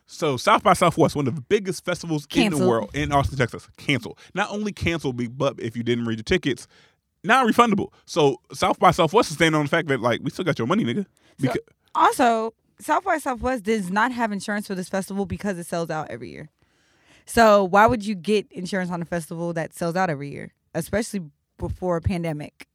So South by Southwest, one of the biggest festivals Canceled. in the world in Austin, Texas, canceled. Not only canceled, but if you didn't read your tickets, not refundable. So South by Southwest is standing on the fact that like we still got your money, nigga. So, also, South by Southwest does not have insurance for this festival because it sells out every year. So why would you get insurance on a festival that sells out every year, especially before a pandemic?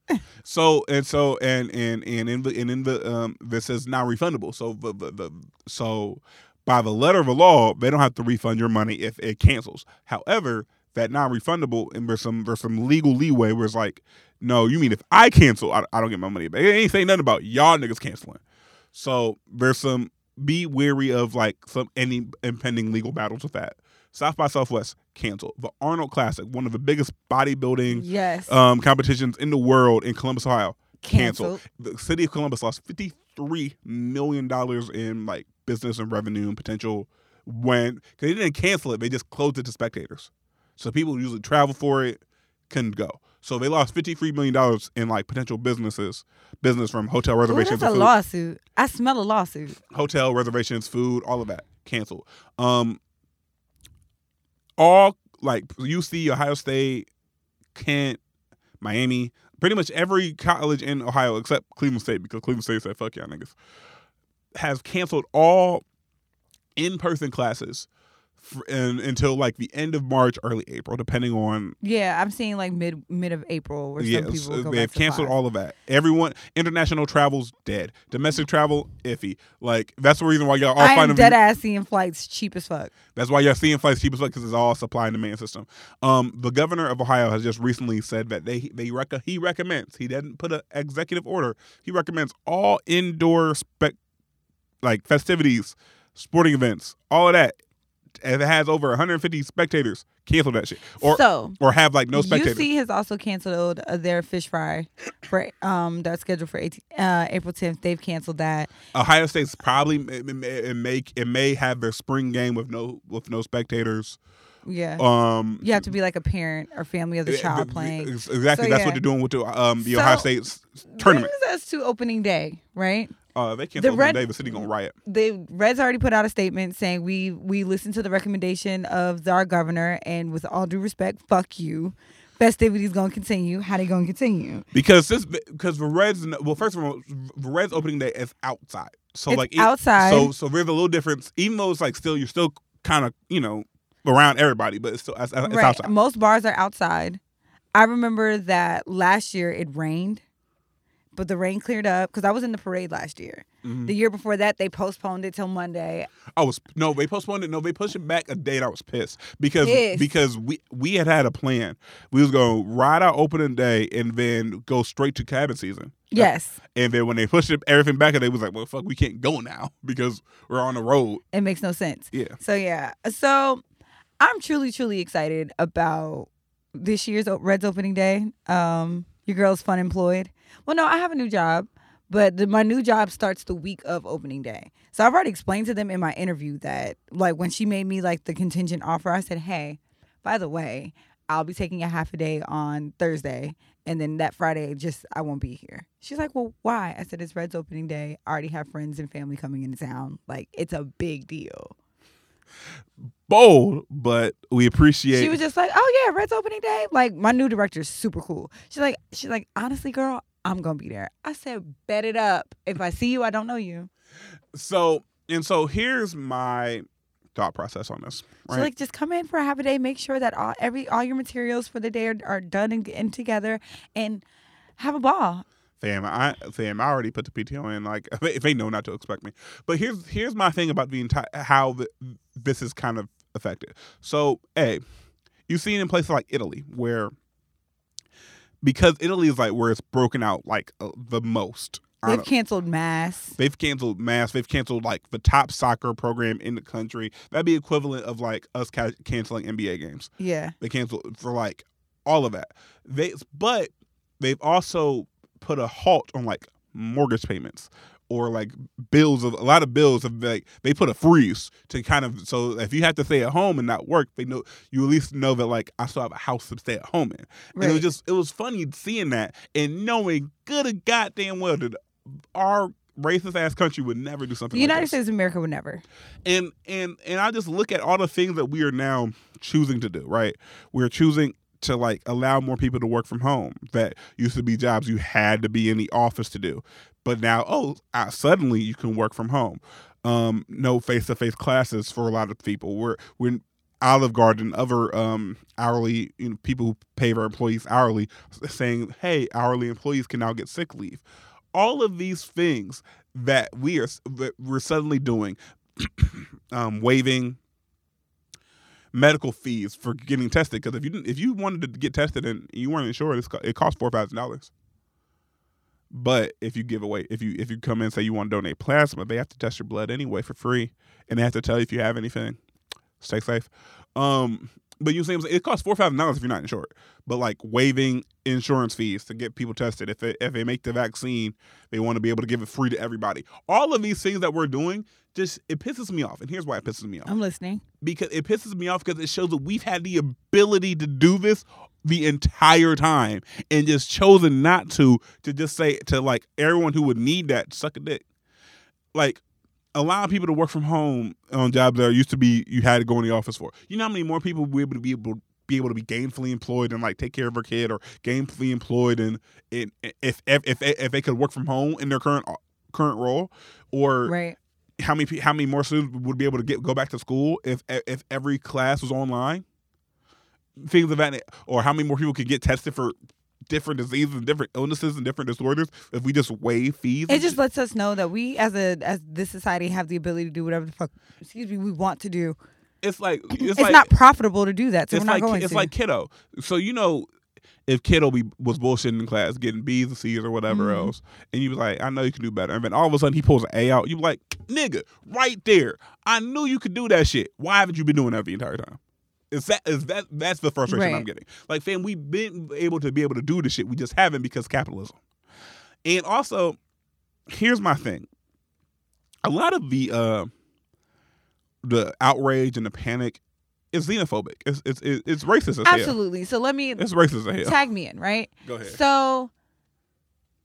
so and so and and and in the and in the um this is not refundable. So the, the, the so by the letter of the law, they don't have to refund your money if it cancels. However, that non-refundable and there's some there's some legal leeway where it's like, no, you mean if I cancel, I, I don't get my money back. It ain't saying nothing about y'all niggas canceling. So there's some be wary of like some any impending legal battles with that. South by Southwest canceled. The Arnold Classic, one of the biggest bodybuilding yes. um, competitions in the world in Columbus, Ohio, canceled. Canceled. The city of Columbus lost fifty three million dollars in like business and revenue and potential when because they didn't cancel it, they just closed it to spectators. So people who usually travel for it couldn't go. So they lost fifty three million dollars in like potential businesses, business from hotel Ooh, reservations, that's a food, lawsuit. I smell a lawsuit. hotel reservations, food, all of that canceled. Um, all like UC, Ohio State, Kent, Miami, pretty much every college in Ohio except Cleveland State because Cleveland State said fuck y'all niggas has canceled all in-person classes and, until like the end of March, early April, depending on Yeah, I'm seeing like mid mid of April where yeah, some people so go they've canceled class. all of that. Everyone, international travel's dead. Domestic travel, iffy. Like that's the reason why y'all all I am dead ass seeing flights cheap as fuck. That's why y'all seeing flights cheap as fuck because it's all supply and demand system. Um, the governor of Ohio has just recently said that they they rec- he recommends he didn't put an executive order. He recommends all indoor spec like festivities, sporting events, all of that. If it has over 150 spectators, cancel that shit, or so or have like no spectators. UC has also canceled uh, their fish fry for um that's scheduled for 18, uh, April 10th. They've canceled that. Ohio State's probably it may, it may have their spring game with no with no spectators. Yeah. Um, you have to be like a parent or family of the child playing. Exactly. So, that's yeah. what they're doing with the um the So, Ohio State's tournament. Brings us to opening day, right? Uh, they can't the the red- day. The city gonna riot. the Reds already put out a statement saying we we listened to the recommendation of our governor, and with all due respect, fuck you. Festivities gonna continue. How they gonna continue? because this because the Reds. Well, first of all, the Reds opening day is outside. So It's like it- outside. So so there's a little difference. Even though it's like still you're still kind of you know around everybody, but it's still it's, it's right. outside. Most bars are outside. I remember that last year it rained, but the rain cleared up because I was in the parade last year. Mhm. The year before that, they postponed it till Monday. I was no, they postponed it. No, they pushed it back a date. I was pissed because Pissed. because we we had had a plan. We was gonna ride out opening day and then go straight to cabin season. Yes, [laughs] And then when they pushed it, everything back, and they was like, "Well, fuck, we can't go now [laughs] because we're on the road." it makes no sense. Yeah. So yeah, so I'm truly, truly excited about this year's Reds opening day. Um, your girl's fun employed. Well, no, I have a new job, but the, my new job starts the week of opening day. So I've already explained to them in my interview that, like, when she made me like the contingent offer, I said, "Hey, by the way, I'll be taking a half a day on Thursday." And then that Friday, just I won't be here. She's like, "Well, why?" I said, "It's Red's opening day. I already have friends and family coming into town. Like, it's a big deal." Bold, but we appreciate. She was just like, "Oh yeah, Red's opening day." Like my new director is super cool. She's like, she's like, honestly, girl, I'm gonna be there. I said, bet it up. If I see you, I don't know you. So and so here's my thought process on this. Right? So like just come in for a half a day, make sure that all every all your materials for the day are, are done and, and together and have a ball. Fam, I fam, I already put the PTO in. Like, [laughs] if they know not to expect me. But here's here's my thing about the entire how the, this is kind of affected. So, a, you've seen in places like Italy where because Italy is like where it's broken out like uh, the most. They've canceled mass. They've canceled mass. They've canceled like the top soccer program in the country. That'd be equivalent of like us ca- canceling NBA games. Yeah, they canceled for like all of that. They but they've also put a halt on like mortgage payments or like bills of a lot of bills of like they put a freeze to kind of so if you have to stay at home and not work they know you at least know that like I still have a house to stay at home in right. and it was just it was funny seeing that and knowing good and goddamn well that our racist ass country would never do something. The United like States of America would never. And and and I just look at all the things that we are now choosing to do. Right, we're choosing to like allow more people to work from home. That used to be jobs you had to be in the office to do, but now oh, uh, suddenly you can work from home. Um, no face to face classes for a lot of people. We're we're Olive Garden, other um, hourly you know, people who pay their employees hourly, saying, "Hey, hourly employees can now get sick leave." all of these things that we are that we're suddenly doing, [coughs] um, waiving medical fees for getting tested. Because if you if you wanted to get tested and you weren't insured, it costs four thousand dollars. But if you give away, if you if you come in and say you want to donate plasma, they have to test your blood anyway for free, and they have to tell you if you have anything. Stay safe. Um, but you say it costs four thousand dollars if you're not insured. But like waiving insurance fees to get people tested, if they, if they make the vaccine, they want to be able to give it free to everybody. All of these things that we're doing just it pisses me off, and here's why it pisses me off. I'm listening because it pisses me off because it shows that we've had the ability to do this the entire time and just chosen not to to just say to like everyone who would need that suck a dick. Like allowing people to work from home on jobs that used to be you had to go in the office for. You know how many more people would be able to be able be able to be gainfully employed and like take care of their kid or gainfully employed and, and if, if if if they could work from home in their current current role or right. how many how many more students would be able to get go back to school if if every class was online things of that or how many more people could get tested for different diseases and different illnesses and different disorders if we just waive fees. It just lets us know that we as a as this society have the ability to do whatever the fuck excuse me we want to do. It's like it's, it's like, not profitable to do that, so we're not like, going It's to. like kiddo. So you know if kiddo be, was bullshitting in class, getting B's and C's or whatever mm-hmm. else, and you was like, I know you can do better. And then all of a sudden he pulls an A out, you like, nigga, right there. I knew you could do that shit. Why haven't you been doing that the entire time? Is that is that that's the frustration right. I'm getting? Like, fam, we've been able to be able to do the shit. We just haven't because capitalism. And also, here's my thing. A lot of the uh the outrage and the panic is xenophobic. It's it's it's racist as Absolutely. Hell. So let me It's racist as hell. Tag me in, right? Go ahead. So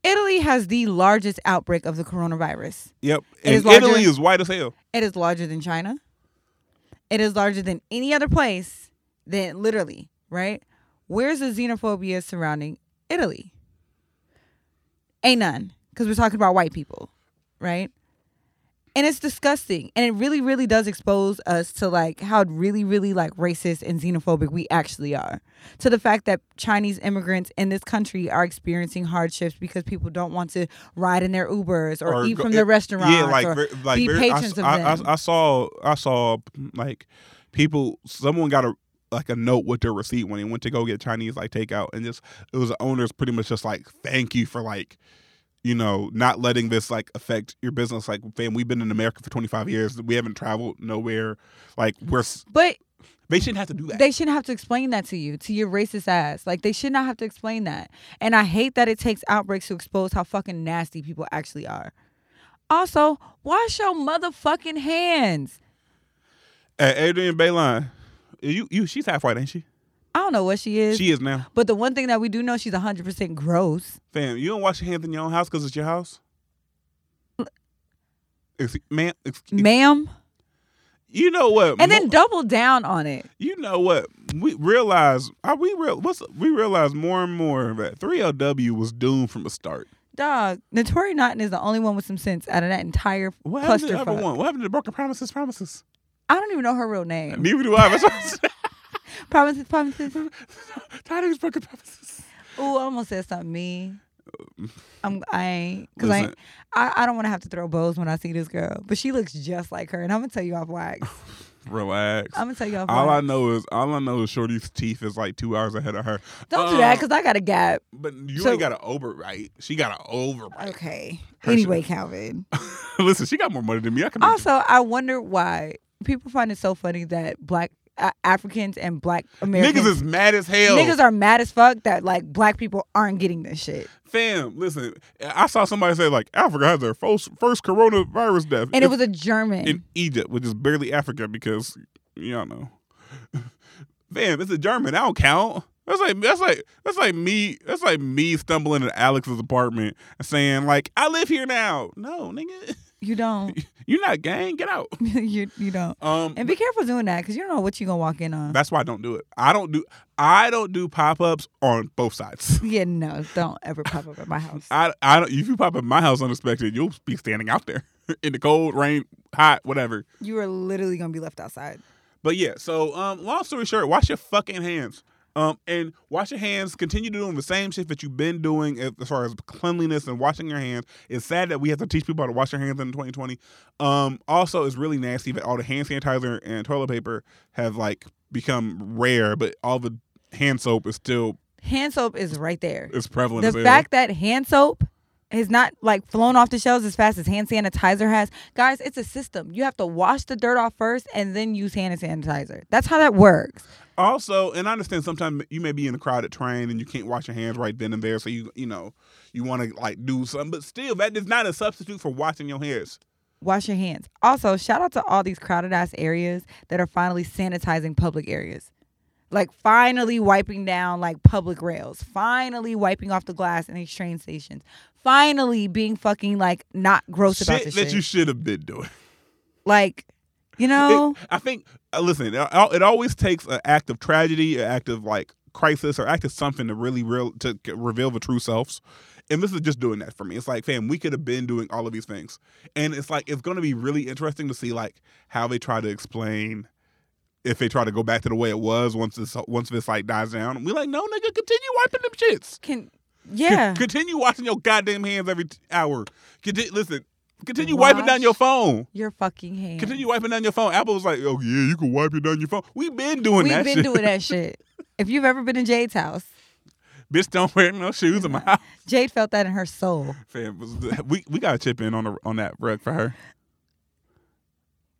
Italy has the largest outbreak of the coronavirus. Yep. And Italy is white as hell. It is larger than China. It is larger than any other place, than literally, right? Where's the xenophobia surrounding Italy? Ain't none, because we're talking about white people, right? And it's disgusting. And it really really does expose us to like how really really like racist and xenophobic we actually are. To the fact that chinese immigrants in this country are experiencing hardships because people don't want to ride in their ubers or, or eat go, from their restaurants yeah like, or like be patrons I, of them I, I saw i saw like people someone got a like a note with their receipt when they went to go get Chinese like takeout, and just it was the owners pretty much just like thank you for like you know, not letting this like affect your business. Like, fam, we've been in America for 25 years. We haven't traveled nowhere. Like, we're. But they shouldn't have to do that. They shouldn't have to explain that to you, to your racist ass. Like, they should not have to explain that. And I hate that it takes outbreaks to expose how fucking nasty people actually are. Also, wash your motherfucking hands. Hey, Adrienne Bailon, you you she's half white, ain't she? I don't know what she is. She is now. But the one thing that we do know, she's 100% gross. Fam, you don't wash your hands in your own house because it's your house? ma'am. Ma'am. You know what? And then double down on it. You know what? We realize, are we real? What's we realize more and more that 3LW was doomed from the start. Dog, Naturi Naughton is the only one with some sense out of that entire What happened to the other clusterfuck. one? What happened to the broken promises? Promises. I don't even know her real name. Neither do I. [laughs] Promises, promises. [laughs] Tired of broken promises. Ooh, I almost said something mean. I'm I ain't because I. I I don't want to have to throw bows when I see this girl, but she looks just like her, and I'm gonna tell you off wax. [laughs] Relax. I'm gonna tell you off all I know is all I know is Shorty's teeth is like two hours ahead of her. Don't do that Uh, because I got a gap. But you So- ain't got an overbite. She got an overbite. Okay. Her Anyway, shit- Calvin. [laughs] Listen, she got more money than me. I can. Also, I wonder why people find it so funny that black uh, Africans and black Americans Niggas is mad as hell. niggas are mad as fuck that like black people aren't getting this shit. Fam, listen. I saw somebody say like Africa has their first first coronavirus death, And it was a German. in Egypt, which is barely Africa because y'all know. [laughs] Fam, it's a German. I don't count. That's like that's like that's like me. That's like me stumbling into Alex's apartment and saying like I live here now. No, nigga, [laughs] you don't. [laughs] you're not gang. Get out. [laughs] you you don't. Um, And be careful doing that because you don't know what you're gonna walk in on. That's why I don't do it. I don't do I don't do pop ups on both sides. [laughs] yeah, no, don't ever pop up at my house. I I don't if you pop up at my house unexpected, you'll be standing out there in the cold, rain, hot, whatever. You are literally gonna be left outside. But yeah, so um long story short, wash your fucking hands. Um and wash your hands, continue doing the same shit that you've been doing as as far as cleanliness and washing your hands. It's sad that we have to teach people how to wash their hands in 2020. Um also it's really nasty that all the hand sanitizer and toilet paper have like become rare, but all the hand soap is still Hand soap is right there. It's prevalent. The fact that hand soap has not like flown off the shelves as fast as hand sanitizer has, guys, it's a system. You have to wash the dirt off first and then use hand sanitizer. That's how that works. Also, and I understand sometimes you may be in a crowded train and you can't wash your hands right then and there, so you you know you want to like do something, but still that is not a substitute for washing your hands. Wash your hands. Also, shout out to all these crowded ass areas that are finally sanitizing public areas. Like finally wiping down like public rails, finally wiping off the glass in these train stations, finally being fucking like not gross about shit this that shit. you should have been doing. like, you know, It- I think uh, listen, it, it always takes an act of tragedy, an act of like crisis, or act of something to really real to reveal the true selves. And this is just doing that for me. It's like, fam, we could have been doing all of these things, and it's like it's going to be really interesting to see like how they try to explain if they try to go back to the way it was once this once this like dies down. We like, no, nigga, continue wiping them shits. can Yeah. continue washing your goddamn hands every t- hour. Conti- listen, continue wiping down your phone. your fucking hands. Continue wiping down your phone. Apple was like, oh yeah, you can wipe it down your phone. We've been doing that shit. We've that been shit. doing that [laughs] shit. If you've ever been in Jade's house, Bitch, don't wear no shoes in my house. Jade felt that in her soul. Fam, we we gotta chip in on the, on that rug for her.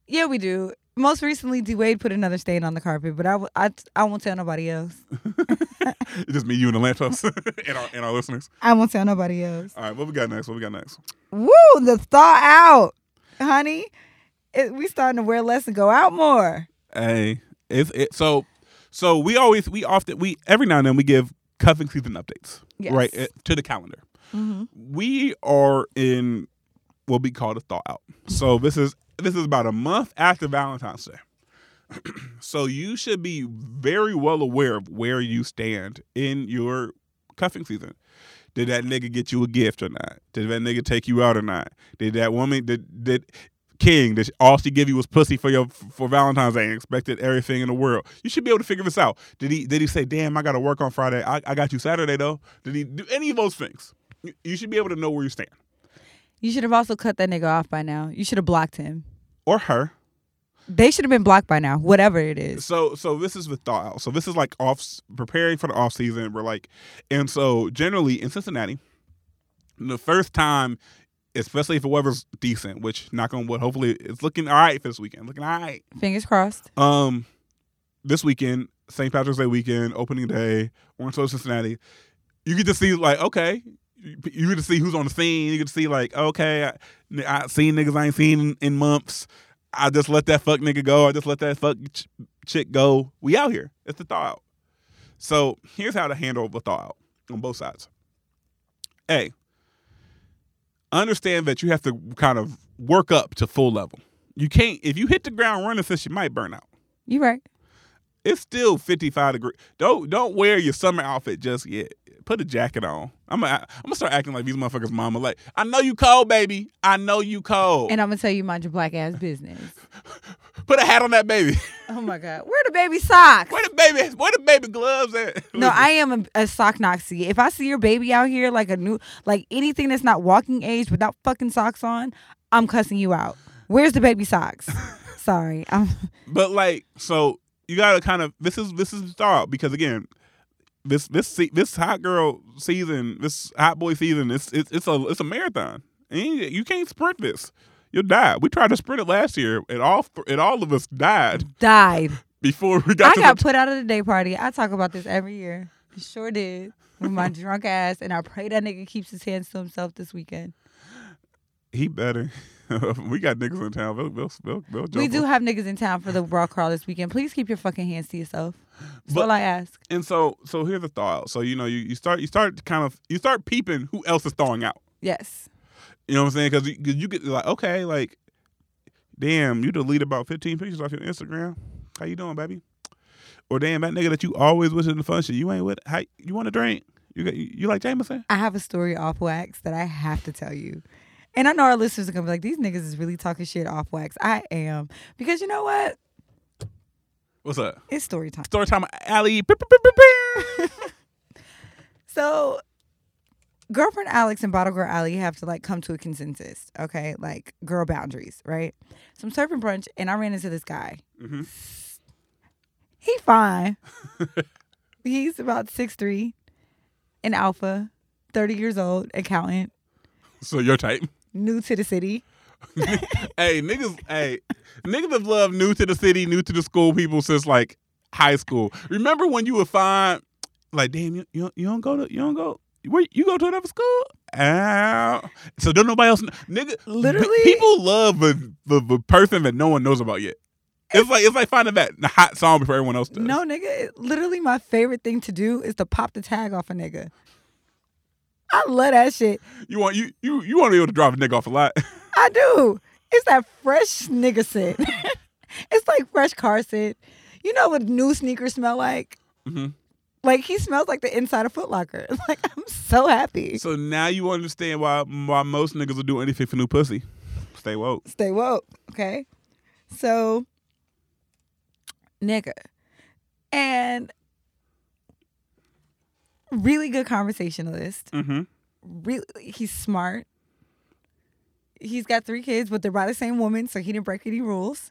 Yeah, we do. Most recently, D Wade put another stain on the carpet, but I, I, I won't tell nobody else. [laughs] [laughs] It's just me, you, and the lamppost, [laughs] and our and our listeners. I won't tell nobody else. All right, what we got next? What we got next? Woo, the thaw out, honey. It, we starting to wear less and go out more. Hey, it's it. So so we always we often we every now and then we give cuffing season updates, Yes. right, eh, to the calendar. Mm-hmm. we are in what we call the thaw out. So this is this is about a month after Valentine's Day. [clears throat] so you should be very well aware of where you stand in your cuffing season. Did that nigga get you a gift or not? Did that nigga take you out or not? Did that woman did did King, did all she give you was pussy for your for Valentine's Day and expected everything in the world. You should be able to figure this out. Did he did he say, "Damn, I got to work on Friday. I, I got you Saturday though"? Did he do any of those things? You- You should be able to know where you stand You should have also cut that nigga off by now. You should have blocked him. or her. They should have been blocked by now, whatever it is. So so this is the thaw out. So this is like off preparing for the off season. We're like, and so generally in Cincinnati, the first time, especially if the weather's decent, which knock on wood, hopefully it's looking all right for this weekend. Looking all right. Fingers crossed. Um, this weekend, St. Patrick's Day weekend, opening day, Orange Road, Cincinnati. You get to see like, okay, you you get to see who's on the scene. You get to see like, okay, I, I seen niggas I ain't seen in, in months. I just let that fuck nigga go. I just let that fuck ch- chick go. We out here. It's the thaw out. So here's how to handle the thaw out on both sides. A, understand that you have to kind of work up to full level. You can't if you hit the ground running, since you might burn out. You right. It's still 55 degrees. Don't don't wear your summer outfit just yet. Put a jacket on. I'm gonna I'm gonna start acting like these motherfuckers' mama. Like I know you cold, baby. I know you cold. And I'm gonna tell you mind your black ass business. [laughs] Put a hat on that baby. [laughs] Oh my god, where the baby socks? Where the baby? Where the baby gloves at? [laughs] No, I am a, a sock Nazi. If I see your baby out here like a new, like anything that's not walking age without fucking socks on, I'm cussing you out. Where's the baby socks? Sorry, I'm. But like, so you gotta kind of this is this is the start because again, this this this hot girl season, this hot boy season, it's it's it's a it's a marathon. And you can't sprint this. You'll die. We tried to sprint it last year, and all and all of us died Died. [laughs] before we got I got the put out of the day party. I talk about this every year. Sure did. With my drunk ass, and I pray that nigga keeps his hands to himself this weekend. He better. [laughs] we got niggas in town. They'll, they'll, they'll, they'll We do have niggas in town for the bra crawl this weekend. Please keep your fucking hands to yourself. That's But- all I ask. And so, so here's the thought. So you know, you, you start, you start kind of, you start peeping who else is thawing out. Yes. You know what I'm saying? Because you, you get like, okay, like, damn, you delete about 15 pictures off your Instagram. How you doing, baby? Or damn, that nigga that you always with in the function, you ain't with. How you want a drink? You got, you, you like Jameson? I have a story off wax that I have to tell you. And I know our listeners are gonna be like, these niggas is really talking shit off wax. I am. Because you know what? What's up? It's story time. Story time, beep. [laughs] So girlfriend Alex and bottle girl Allie have to like come to a consensus, okay? Like girl boundaries, right? So I'm serving brunch and I ran into this guy. Mhm. [laughs] He fine. [laughs] He's about six three, an alpha, 30 years old, accountant, So your type. New to the city. [laughs] hey, niggas, hey, niggas have loved new to the city, new to the school people since like high school. Remember when you would find, like, damn, you, you, don't- you don't go to, you don't go, where you go to another school? Ow. So don't nobody else, nigga. Literally- people love the, the the person that no one knows about yet. It's like it's like finding that hot song before everyone else does. No, nigga, it- literally my favorite thing to do is to pop the tag off a nigga. I love that shit. you want you you you want to be able to drive a nigga off a lot. [laughs] I do. It's that fresh nigga scent. [laughs] it's like fresh car scent. You know what new sneakers smell like? Mhm. Like he smells like the inside of Foot Locker. [laughs] Like I'm so happy. so now you understand why why most niggas will do anything for new pussy. Stay woke. Stay woke, okay? So, nigga, and really good conversationalist. Mm-hmm. Really, he's smart. He's got three kids, but they're by the same woman, so he didn't break any rules,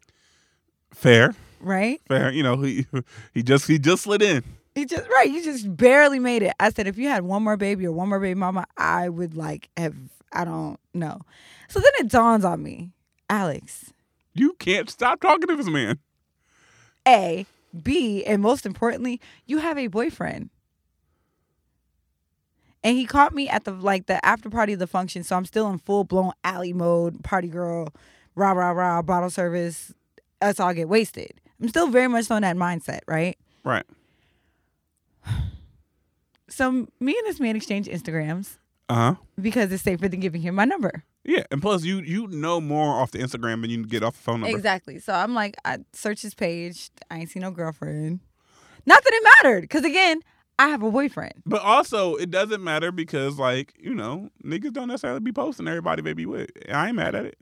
Fair. right? Fair, you know, he [laughs] he just he just slid in. He just right. You just barely made it. I said if you had one more baby or one more baby mama, I would like have. I don't know. So then it dawns on me, Alex. You can't stop talking to this man. A, B, and most importantly, you have a boyfriend. And he caught me at the like the after party of the function, so I'm still in full blown Allie mode, party girl, rah rah rah, bottle service. Us all get wasted. I'm still very much on that mindset, right? Right. [sighs] So me and this man exchange Instagrams Uh huh. because it's safer than giving him my number. Yeah, and plus you you know more off the Instagram than you get off the phone number. Exactly. So I'm like, I search his page. I ain't seen no girlfriend. Not that it mattered, because again, I have a boyfriend. But also, it doesn't matter because like you know niggas don't necessarily be posting everybody they be with. I ain't mad at it.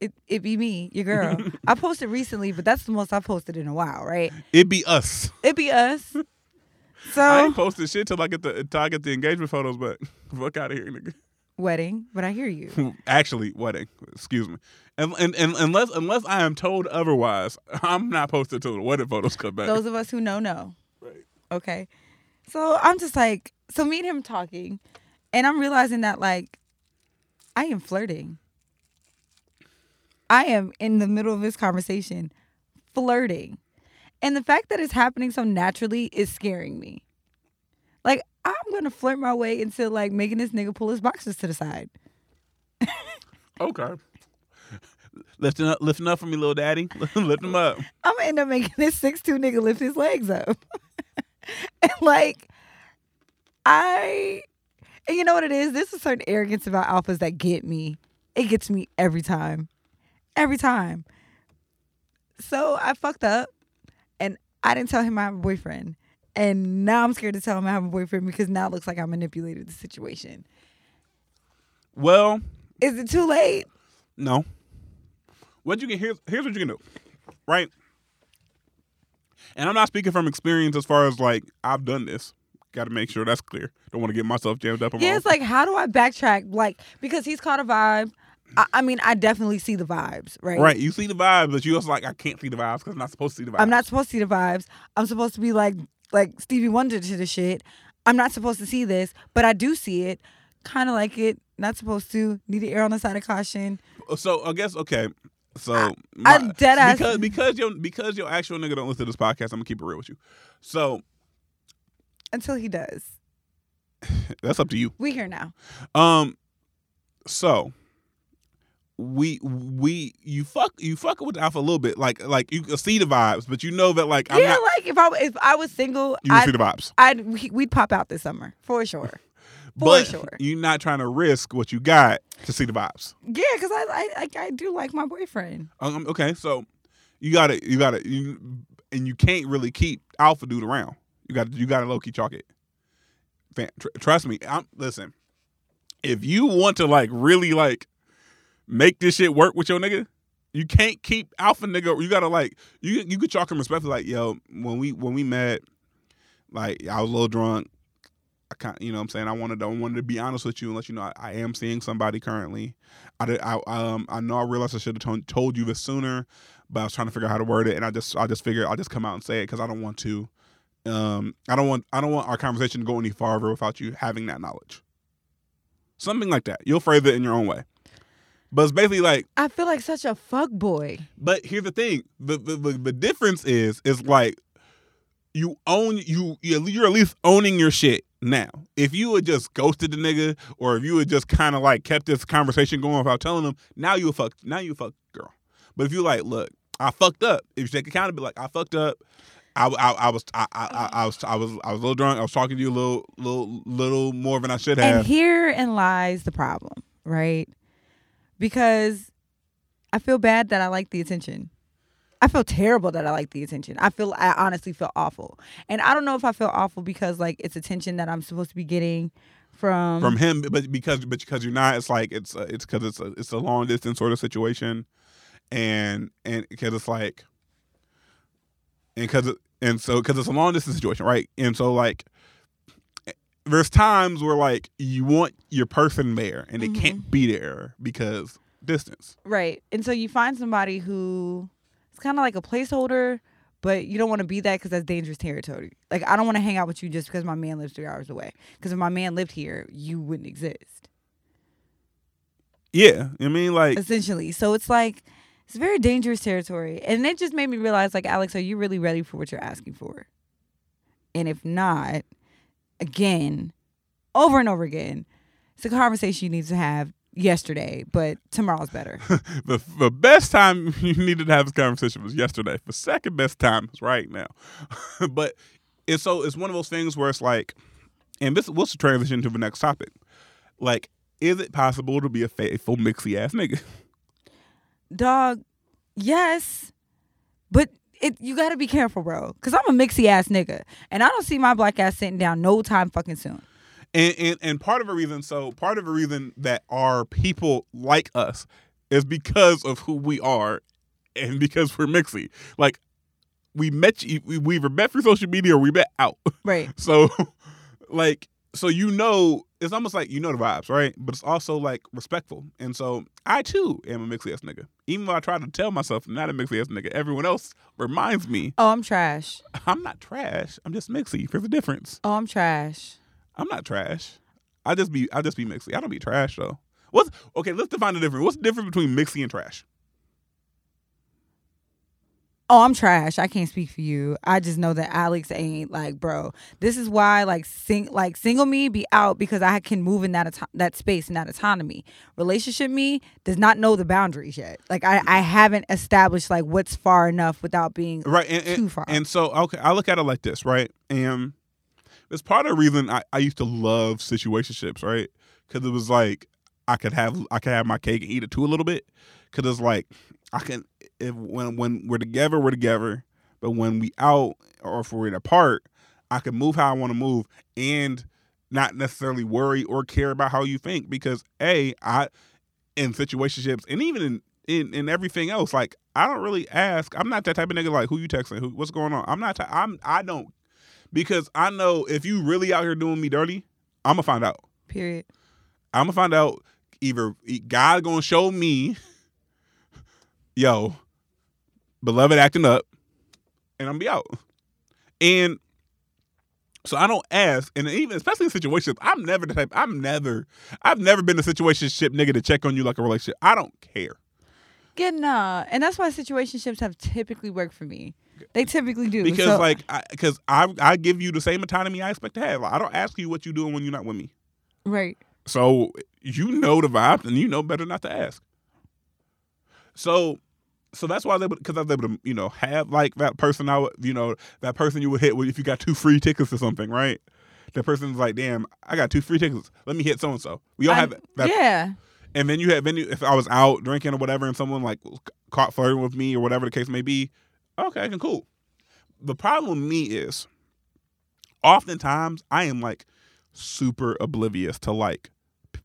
It it be me, your girl. [laughs] I posted recently, but that's the most I posted in a while, right? It be us. It be us. [laughs] So I ain't posted shit till I get the till I get the engagement photos, but [laughs] fuck out of here, nigga. wedding, but I hear you. Actually, wedding. Excuse me. And, and and unless unless I am told otherwise, I'm not posted till the wedding photos come back. Those of us who know know. Right. Okay. So I'm just like, so me and him talking, and I'm realizing that like I am flirting. I am in the middle of this conversation flirting. And the fact that it's happening so naturally is scaring me. Like, I'm gonna flirt my way into like making this nigga pull his boxes to the side. Okay. Lifting up, lifting up for me, little daddy. [laughs] Lift him up. I'm gonna end up making this six two nigga lift his legs up. [laughs] [laughs] and like I and you know what it is? There's a certain arrogance about alphas that get me. It gets me every time. Every time. So I fucked up and I didn't tell him I have a boyfriend. And now I'm scared to tell him I have a boyfriend because now it looks like I manipulated the situation. Well, Is it too late? no. What you can here's here's what you can do, right? And I'm not speaking from experience as far as like I've done this. Got to make sure that's clear. Don't want to get myself jammed up. On Yeah, it's like, how do I backtrack? Like, because he's caught a vibe. I, I mean, I definitely see the vibes, right? right. You see the vibes, but you also like I can't see the vibes because I'm not supposed to see the vibes. I'm not supposed to see the vibes. I'm supposed to be like like Stevie Wonder to the shit. I'm not supposed to see this, but I do see it. Kind of like it. Not supposed to. Need to err on the side of caution. Uh, so I guess okay. So I my- dead ass- because because your because your actual nigga don't listen to this podcast. I'm gonna keep it real with you. So Until he does. [sighs] that's up to you. We here now. Um, so we we you fuck you fuck with Alpha a little bit, like like you can see the vibes, but you know that like I'm yeah, not. like if I if I was single, You can see I'd, the vibes, I'd we'd pop out this summer for sure. For but sure. you're not trying to risk what you got to see the vibes. Yeah, because I, I I I do like my boyfriend. Um, okay, so you got to you got to you and you can't really keep Alpha dude around. You got to you got to low key chalk it. Tr- trust me. I'm listen. If you want to like really like make this shit work with your nigga, you can't keep Alpha nigga. You gotta like you you could chalk him respectfully. Like yo, when we when we met, like I was a little drunk. I kind you know what I'm saying I wanted to, I wanted to be honest with you and let you know I, I am seeing somebody currently. I did I um I know I realized I should have told, told you this sooner, but I was trying to figure out how to word it and I just I just figured I'll just come out and say it because I don't want to um I don't want I don't want our conversation to go any farther without you having that knowledge. Something like that. You'll phrase it in your own way. But it's basically like I feel like such a fuck boy. but here's the thing: the the, the, the difference is is like you own you you- you're at least owning your shit now. If you had just ghosted the nigga, or if you had just kind of like kept this conversation going without telling them, now you a fuck now you a fuck girl. But if you like, look, I fucked up. If you take accountability, like I fucked up. I, I, I was I, I, I- I was I was I was a little drunk. I was talking to you a little little little more than I should have. And herein lies the problem, right? Because I feel bad that I like the attention. I feel terrible that I like the attention. I feel I honestly feel awful. And I don't know if I feel awful because like it's attention that I'm supposed to be getting from, from him, but because but because you're not, it's like it's uh, it's because it's a it's a long distance sort of situation, and and because it's like, and because and so because it's a long distance situation, right? And so like, there's times where like you want your person there and they can't be there because distance. Right. And so you find somebody who kind of like a placeholder, but you don't want to be that because that's dangerous territory. Like, I don't want to hang out with you just because my man lives three hours away. Because if my man lived here, you wouldn't exist, Yeah, I mean like essentially. So it's like, it's very dangerous territory. And it just made me realize, like, Alex, are you really ready for what you're asking for? And if not, again, over and over again, it's a conversation you need to have yesterday, but tomorrow's better. [laughs] the the best time [laughs] you needed to have this conversation was yesterday. The second best time is right now. [laughs] but it's so it's one of those things where it's like, and this we'll transition to the next topic. Like, is it possible to be a faithful mixy ass nigga? dog yes but it you gotta be careful bro because i'm a mixy ass nigga and i don't see my black ass sitting down no time fucking soon And, and and part of a reason, so part of a reason that our people like us is because of who we are, and because we're mixy. Like, we met you, we we either met through social media or we met out. [laughs] right So, [laughs] like, so you know, it's almost like you know the vibes, right? But it's also like respectful. And so I too am a mixy ass nigga. Even though I try to tell myself I'm not a mixy ass nigga, everyone else reminds me oh i'm trash I'm not trash. I'm just mixy. There's a difference. oh i'm trash I'm not trash. I just be I just be mixy. I don't be trash though. What's okay? Let's define the difference. What's the difference between mixy and trash? oh i'm trash i can't speak for you i just know that alex ain't like bro this is why like sing like single me be out because i can move in that auto- that space and that autonomy relationship me does not know the boundaries yet like i i haven't established like what's far enough without being Right. And, and, too far And so okay, I look at it like this, right? And it's part of the reason I, I used to love situationships, right? Because it was like I could have I could have my cake and eat it too a little bit. Because it's like I can if when when we're together, we're together. But when we out or if we're apart, I can move how I want to move and not necessarily worry or care about how you think because a I in situationships and even in in, in everything else like I don't really ask I'm not that type of nigga like who you texting who what's going on I'm not I'm I don't because I know if you really out here doing me dirty I'm gonna find out period I'm gonna find out either God gonna show me yo beloved acting up and I'm gonna be out and so I don't ask, and even especially in situations, I'm never the type. I'm never. I've never been a situationship nigga to check on you like a relationship. I don't care. Yeah, nah, and that's why situationships have typically worked for me. They typically do because so, like because I, I, I give you the same autonomy I expect to have. I don't ask you what you're doing when you're not with me. Right. So you know the vibe, and you know better not to ask. So so that's why I was able because I was able to you know have like that person I would you know that person you would hit with if you got two free tickets or something, right? The person's like, damn, I got two free tickets. Let me hit so and so. We all I, have that. Yeah. And then you have then if I was out drinking or whatever, and someone like caught flirting with me or whatever the case may be, okay, cool. The problem with me is, oftentimes I am like super oblivious to like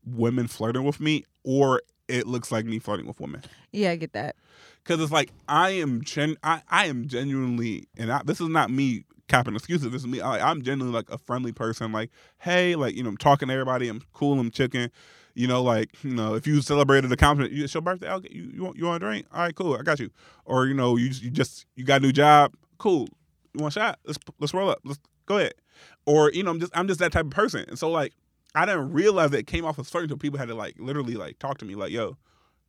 women flirting with me, or it looks like me flirting with women. Yeah, I get that because it's like I am gen I, I am genuinely and I, this is not me capping excuses. This is me. I, am genuinely like a friendly person. Like, hey, like you know, I'm talking to everybody. I'm cool. I'm chicken. You know, like you know, if you celebrated a compliment, it's your birthday. Okay, you you want you want a drink? All right, cool. I got you. Or you know, you you just you got a new job. Cool. You want a shot? Let's let's roll up. Let's go ahead. Or you know, I'm just I'm just that type of person. And so like, I didn't realize that it came off as flirting until people had to like literally like talk to me like, yo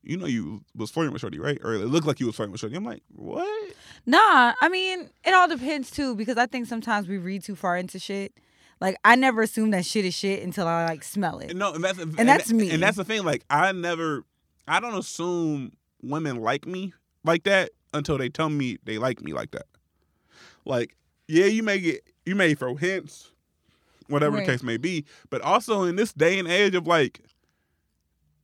you know you was flirting with Shorty, right? Or it looked like you was flirting with Shorty. I'm like, what? Nah, I mean, it all depends too, because I think sometimes we read too far into shit. Like I never assume that shit is shit until I like smell it. No, and that's and, and that's me. And that's the thing. Like I never, I don't assume women like me like that until they tell me they like me like that. Like, yeah, you may get, you may throw hints, whatever right. the case may be, but also in this day and age of like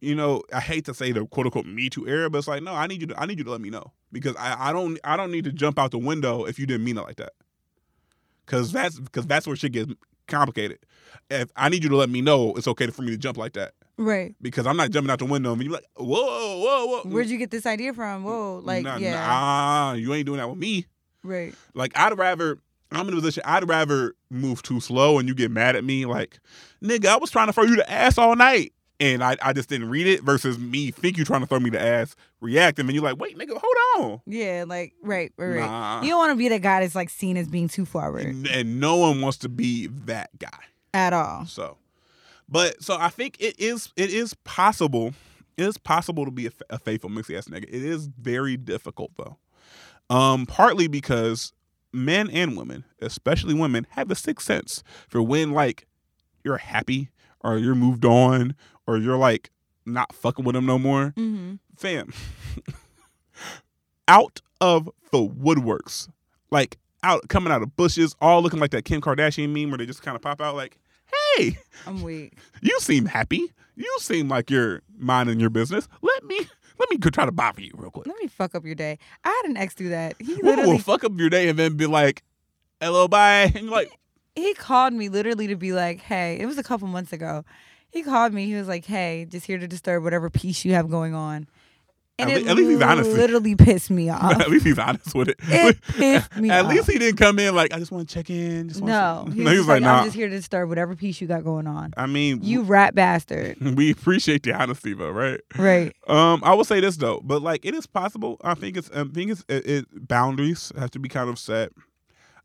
you know, I hate to say the quote unquote me too era, but it's like, no, I need you to I need you to let me know. Because I, I don't I don't need to jump out the window if you didn't mean it like that. Cause that's because that's where shit gets complicated. If I need you to let me know it's okay for me to jump like that. Right. Because I'm not jumping out the window and you're like, whoa, whoa, whoa. Where'd you get this idea from? Whoa. Like, nah, yeah. Nah, you ain't doing that with me. Right. Like I'd rather I'm in a position I'd rather move too slow and you get mad at me like, nigga, I was trying to throw you the ass all night and I, I just didn't read it versus me think you trying to throw me the ass, react, and then you're like, wait, nigga, hold on. Yeah, like right, right, right. Nah. You don't want to be the guy that's like seen as being too forward, and, and no one wants to be that guy at all. So, but so I think it is it is possible. It is possible to be a, a faithful mixy ass nigga. It is very difficult though. Um, partly because men and women, especially women, have a sixth sense for when like you're happy or you're moved on or you're like not fucking with them no more, mm-hmm. fam, [laughs] out of the woodworks, like out coming out of bushes, all looking like that Kim Kardashian meme where they just kind of pop out like, "Hey, I'm weak. [laughs] You seem happy. You seem like you're minding your business. Let me." Let me try to bother you real quick. Let me fuck up your day. I had an ex do that. He literally will fuck up your day and then be like, "Hello, bye," [laughs] and you're like, he called me literally to be like, "Hey," it was a couple months ago, he called me. He was like, "Hey, just here to disturb whatever peace you have going on." And at, it at least he's honest. Literally pissed me [laughs] off. at least he's honest with it. It [laughs] pissed me at off. least he didn't come in like I just want to check in. Just no, he [laughs] was, no, he was like, like nah. I'm just here to disturb whatever peace you got going on. I mean, you rat bastard. We appreciate the honesty though, right? Right. Um, I will say this though, but like it is possible. I think it's I think it's it, it boundaries have to be kind of set.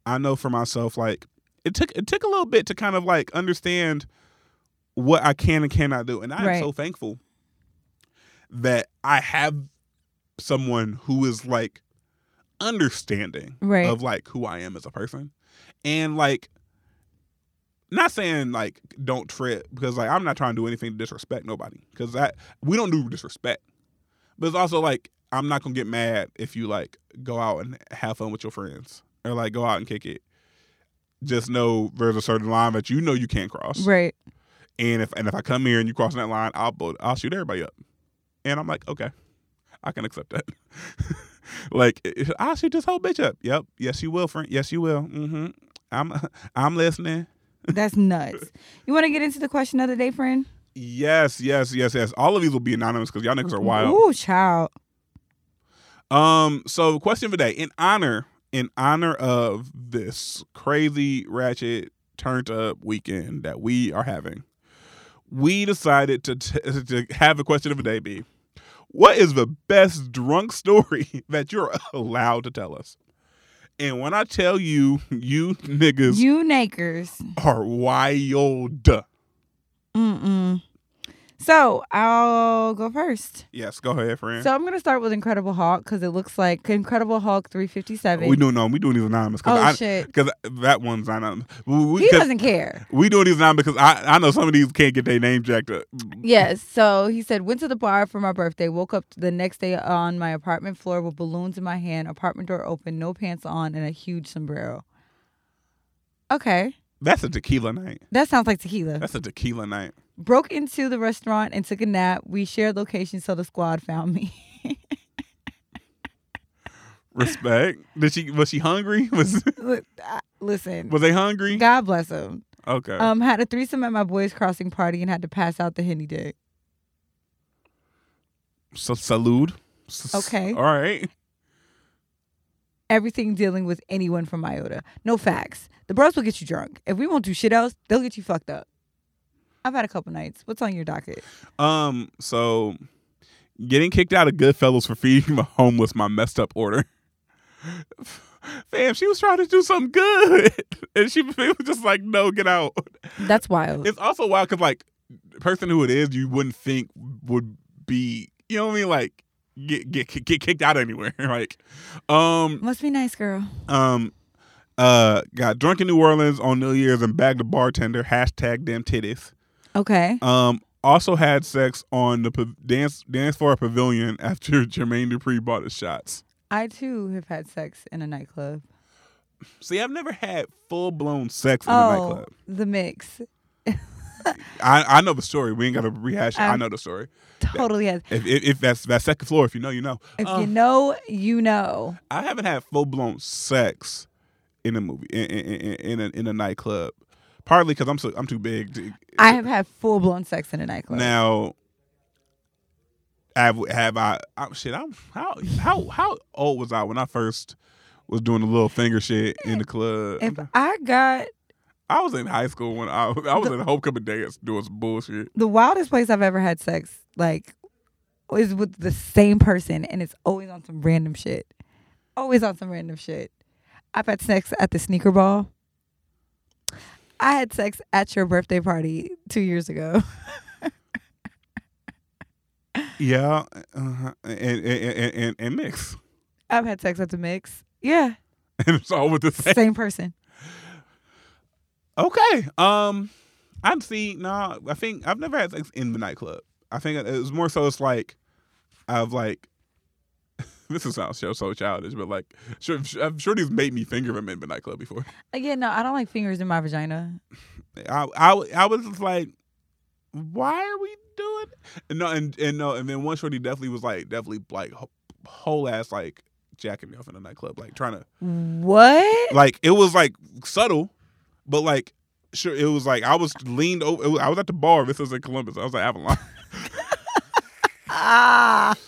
I know for myself, like it took it took a little bit to kind of like understand what I can and cannot do. And I am so thankful that I have someone who is like understanding right. of like who I am as a person. And like not saying like don't trip because like I'm not trying to do anything to disrespect nobody because that we don't do disrespect. But it's also like I'm not gonna get mad if you like go out and have fun with your friends or like go out and kick it. Just know there's a certain line that you know you can't cross. Right. And if and if I come here and you cross that line, I'll blow, I'll shoot everybody up. And I'm like, okay, I can accept that. [laughs] like I'll shoot this whole bitch up. Yep. Yes, you will, friend. Yes, you will. Mm-hmm. I'm [laughs] I'm listening. That's nuts. [laughs] You want to get into the question of the day, friend? Yes, yes, yes, yes. All of these will be anonymous because y'all niggas are wild. Ooh, child. Um. So, question of the day in honor in honor of this crazy ratchet turned up weekend that we are having, we decided to t- [laughs] to have a question of the day be, what is the best drunk story [laughs] that you're allowed to tell us? And when I tell you, you niggas, you nakers are wild. Mm-mm. So I'll go first. Yes, go ahead, friend. So I'm gonna start with Incredible Hulk because it looks like Incredible Hulk 357. We doing no, we doing these anonymous. Cause oh I, shit! Because that one's anonymous. We, he doesn't care. We doing these anonymous because I I know some of these can't get their name jacked up. Yes. So he said went to the bar for my birthday. Woke up the next day on my apartment floor with balloons in my hand, apartment door open, no pants on, and a huge sombrero. Okay. That's a tequila night. That sounds like tequila. That's a tequila night broke into the restaurant and took a nap. We shared location, so the squad found me. [laughs] Respect. Did she was she hungry? [laughs] Was listen? Was they hungry? God bless them. Okay. Um, had a threesome at my boys' crossing party and had to pass out the henny dick. So salute. Okay. All right. Everything dealing with anyone from IOTA. No facts. The bros will get you drunk. If we won't do shit else, they'll get you fucked up. I've had a couple nights. What's on your docket? Um, so getting kicked out of Goodfellas for feeding the homeless my messed up order. [laughs] Fam, she was trying to do something good, [laughs] and she was just like, "No, get out." That's wild. It's also wild because, like, the person who it is, you wouldn't think would be, you know what I mean? Like, get get get kicked out anywhere. [laughs] like, um, must be nice, girl. Um, uh, got drunk in New Orleans on New Year's and bagged a bartender. Hashtag damn titties. Okay. Um, also had sex on the dance dance floor pavilion [laughs] after Jermaine Dupri bought his shots. I too have had sex in a nightclub. See, I've never had full blown sex in oh, a nightclub. The mix. [laughs] I, I know the story. We ain't got to rehash it. i i know the story. Totally has. If, if, if, that's that second floor, if you know, you know. If you um, know, you know. I haven't had full blown sex in a movie in in, in, in, a, in a nightclub. Partly because I'm so I'm too big. To, I have had full blown sex in a nightclub. Now, have have I? I shit. I'm how how how old was I when I first was doing the little finger shit in the club? If I got I was in high school when I I was the, in homecoming dance doing some bullshit. The wildest place I've ever had sex, like, is with the same person, and it's always on some random shit. Always on some random shit. I've had sex at the sneaker ball. I had sex at your birthday party two years ago. [laughs] yeah, uh, and, and, and, and mix. I've had sex at the mix. Yeah, [laughs] and it's all with the same, same person. Okay. Um, I'm see. No, I think I've never had sex in the nightclub. I think it was more so. It's like I've like [laughs] this is sounds so so childish, but like, sure, I'm sure these made me finger him in the nightclub before. Again, no, I don't like fingers in my vagina. I I, I was just like, why are we doing? And no, and and no, and then one shorty definitely was like, definitely like whole ass like jacking me off in the nightclub, like trying to what? Like it was like subtle, but like sure, it was like I was leaned over. Was, I was at the bar. This was in Columbus. I was at Avalon. ah. [laughs]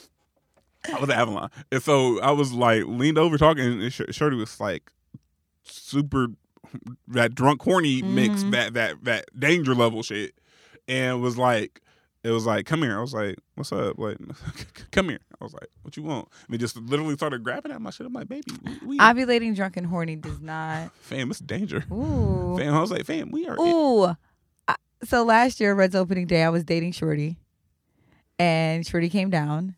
I was at Avalon, and so I was like leaned over talking, and Shorty was like super that drunk horny mm-hmm. mix, that that that danger level shit, and was like. It was like, come here. I was like, what's up? Like, [laughs] come here. I was like, what you want? And they just literally started grabbing at my shit. I'm like, baby, we, ovulating drunk and horny does not. [laughs] Fam, it's danger. Ooh. Fam, I was like, fam, we are. Ooh. I, so last year, Red's opening day, I was dating Shorty, and Shorty came down,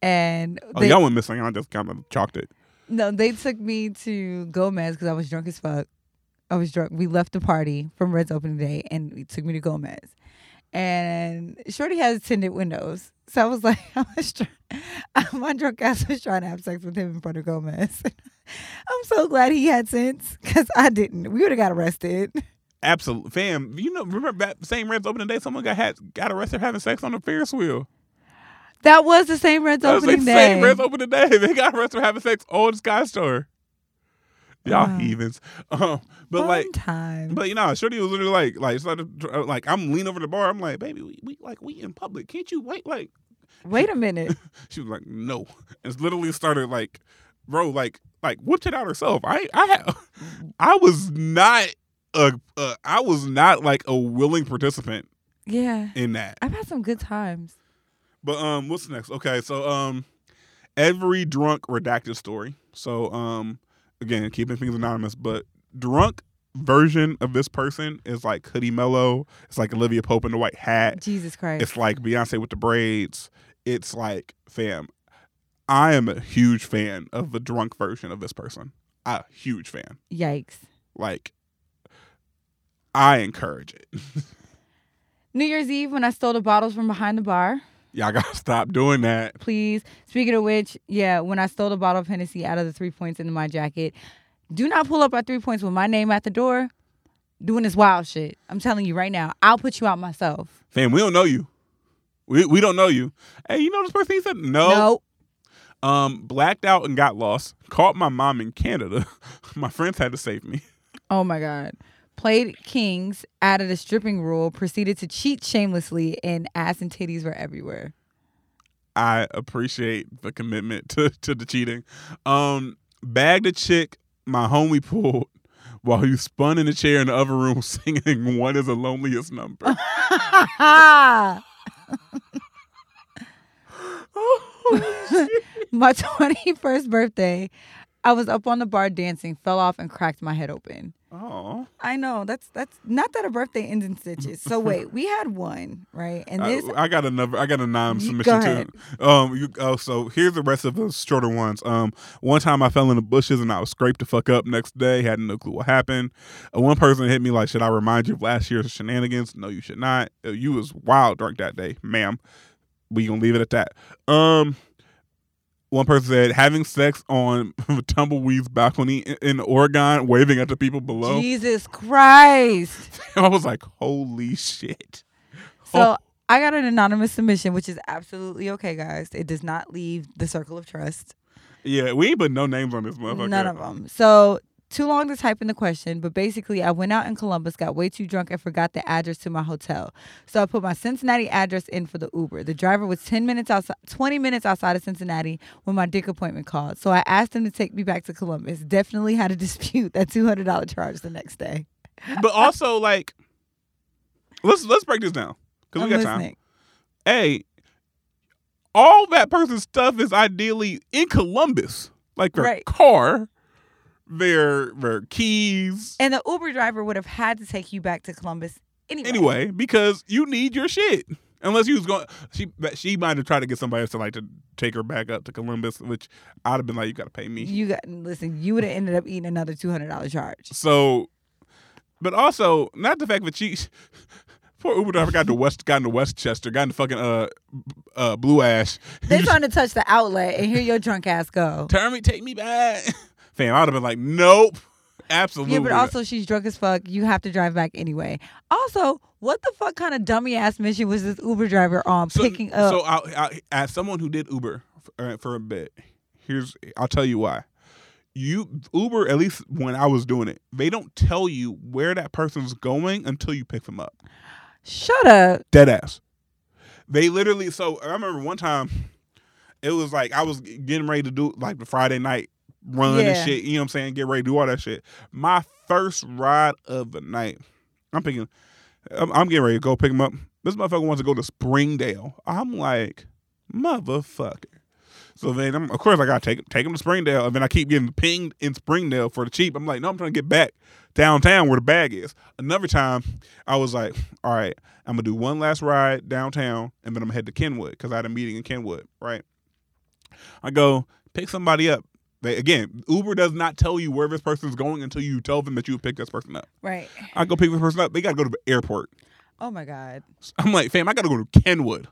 and oh, y'all went missing. I just kind of chalked it. No, they took me to Gomez because I was drunk as fuck. I was drunk. We left the party from Red's opening day, and we took me to Gomez. And Shorty has tinted windows, so I was [laughs] like, I was trying, [laughs] my drunk ass was trying to have sex with him in front of Gomez. [laughs] I'm so glad he had sense because I didn't. We would have got arrested. Absolutely, fam. You know, remember that same Red's opening the day, someone got had got arrested having sex on a Ferris wheel. That was the same Reds That was opening the day. same Reds opening day. They got arrested for having sex on SkyStar. Y'all Wow. heathens. [laughs] Um, but like, time. but you know, Shorty was literally like, like, started, uh, like, I'm leaning over the bar. I'm like, baby, we, we like we in public. Can't you wait? Like, Wait a minute. [laughs] she was like, no. And [laughs] it's literally started like, bro, like, like whipped it out herself. I, I, I was not a, uh, was not like a willing participant Yeah. in that. I've had some good times. But um, what's next? Okay, so um, every drunk redacted story. So um, again, keeping things anonymous, but drunk version of this person is like Hoodie Melo. It's like Olivia Pope in the white hat. Jesus Christ. It's like Beyonce with the braids. It's like fam. I am a huge fan of the drunk version of this person. A huge fan. Yikes. Like, I encourage it. [laughs] New Year's Eve when I stole the bottles from behind the bar. Y'all gotta [laughs] stop doing that. Please. Speaking of which, yeah, when I stole the bottle of Hennessy out of the three points into my jacket, do not pull up at three points with my name at the door doing this wild shit. I'm telling you right now, I'll put you out myself. Fam, we don't know you. We we don't know you. Hey, you know this person? He said no. Nope. Um, blacked out and got lost. Caught my mom in Canada. [laughs] my friends had to save me. Oh my God. Played Kings, added a stripping rule, proceeded to cheat shamelessly, and ass and titties were everywhere. I appreciate the commitment to, to the cheating. Um, bagged a chick my homie pulled [laughs] while he spun in a chair in the other room [laughs] singing "One is the loneliest number." [laughs] my 21st birthday, I was up on the bar dancing, fell off, and cracked my head open. Oh, I know that's that's not that a birthday ends in stitches. So [laughs] wait, we had one right, and this I, I got another. I got a non submission too. Um, you, oh, so here's the rest of the shorter ones. Um, one time I fell in the bushes and I was scraped the fuck up. Next day, had no clue what happened. Uh, one person hit me like, "Should I remind you of last year's shenanigans?" No, you should not. Uh, you was wild drunk that day, ma'am. We gonna leave it at that. Um. One person said having sex on the [laughs] tumbleweed's balcony in, in Oregon, waving at the people below. Jesus Christ. [laughs] I was like, "Holy shit!" So Oh. I got an anonymous submission, which is absolutely okay, guys. It does not leave the circle of trust. Yeah, we ain't put no names on this motherfucker. None of them. So too long to type in the question, but basically, I went out in Columbus, got way too drunk, and forgot the address to my hotel. So I put my Cincinnati address in for the Uber. The driver was ten minutes outside, twenty minutes outside of Cincinnati when my dick appointment called. So I asked him to take me back to Columbus. Definitely had a [laughs] dispute that two hundred dollar charge the next day. but also like let's let's break this down because we got time. listening. Hey, all that person's stuff is ideally in Columbus, like their Right. car, their their keys. And the Uber driver would have had to take you back to Columbus anyway. Anyway, because you need your shit. Unless you was going, she she might have tried to get somebody else to like to take her back up to Columbus, which I'd have been like, you got to pay me. You got listen. You would have ended up eating another two hundred dollar charge. So, but also not the fact that she, [laughs] poor Uber driver got to West, got into Westchester, got into fucking uh, uh, Blue Ash. They [laughs] trying to touch the outlet, and here your drunk ass go. Turn me, take me back, [laughs] fam. I'd have been like, nope, absolutely. [laughs] Yeah, but also she's drunk as fuck. You have to drive back anyway. Also, what the fuck kind of dummy ass mission was this Uber driver on so, picking up? So, I, I, as someone who did Uber for, uh, for a bit, here's I'll tell you why. You Uber, at least when I was doing it, they don't tell you where that person's going until you pick them up. Shut up. Dead ass. They literally. So I remember one time, it was like I was getting ready to do like the Friday night run and shit. You know what I'm saying? Get ready to do all that shit. My first ride of the night. I'm picking. I'm, I'm getting ready to go pick him up. This motherfucker wants to go to Springdale. I'm like, motherfucker. So then, I'm, of course, I gotta take take him to Springdale, and then I keep getting pinged in Springdale for the cheap. I'm like, no, I'm trying to get back downtown where the bag is. Another time, I was like, all right, I'm gonna do one last ride downtown, and then I'm gonna head to Kenwood because I had a meeting in Kenwood. Right? I go pick somebody up. They, again, Uber does not tell you where this person's going until you tell them that you pick this person up. Right. I go pick this person up. They gotta go to the airport. Oh my god. I'm like, fam, I gotta go to Kenwood.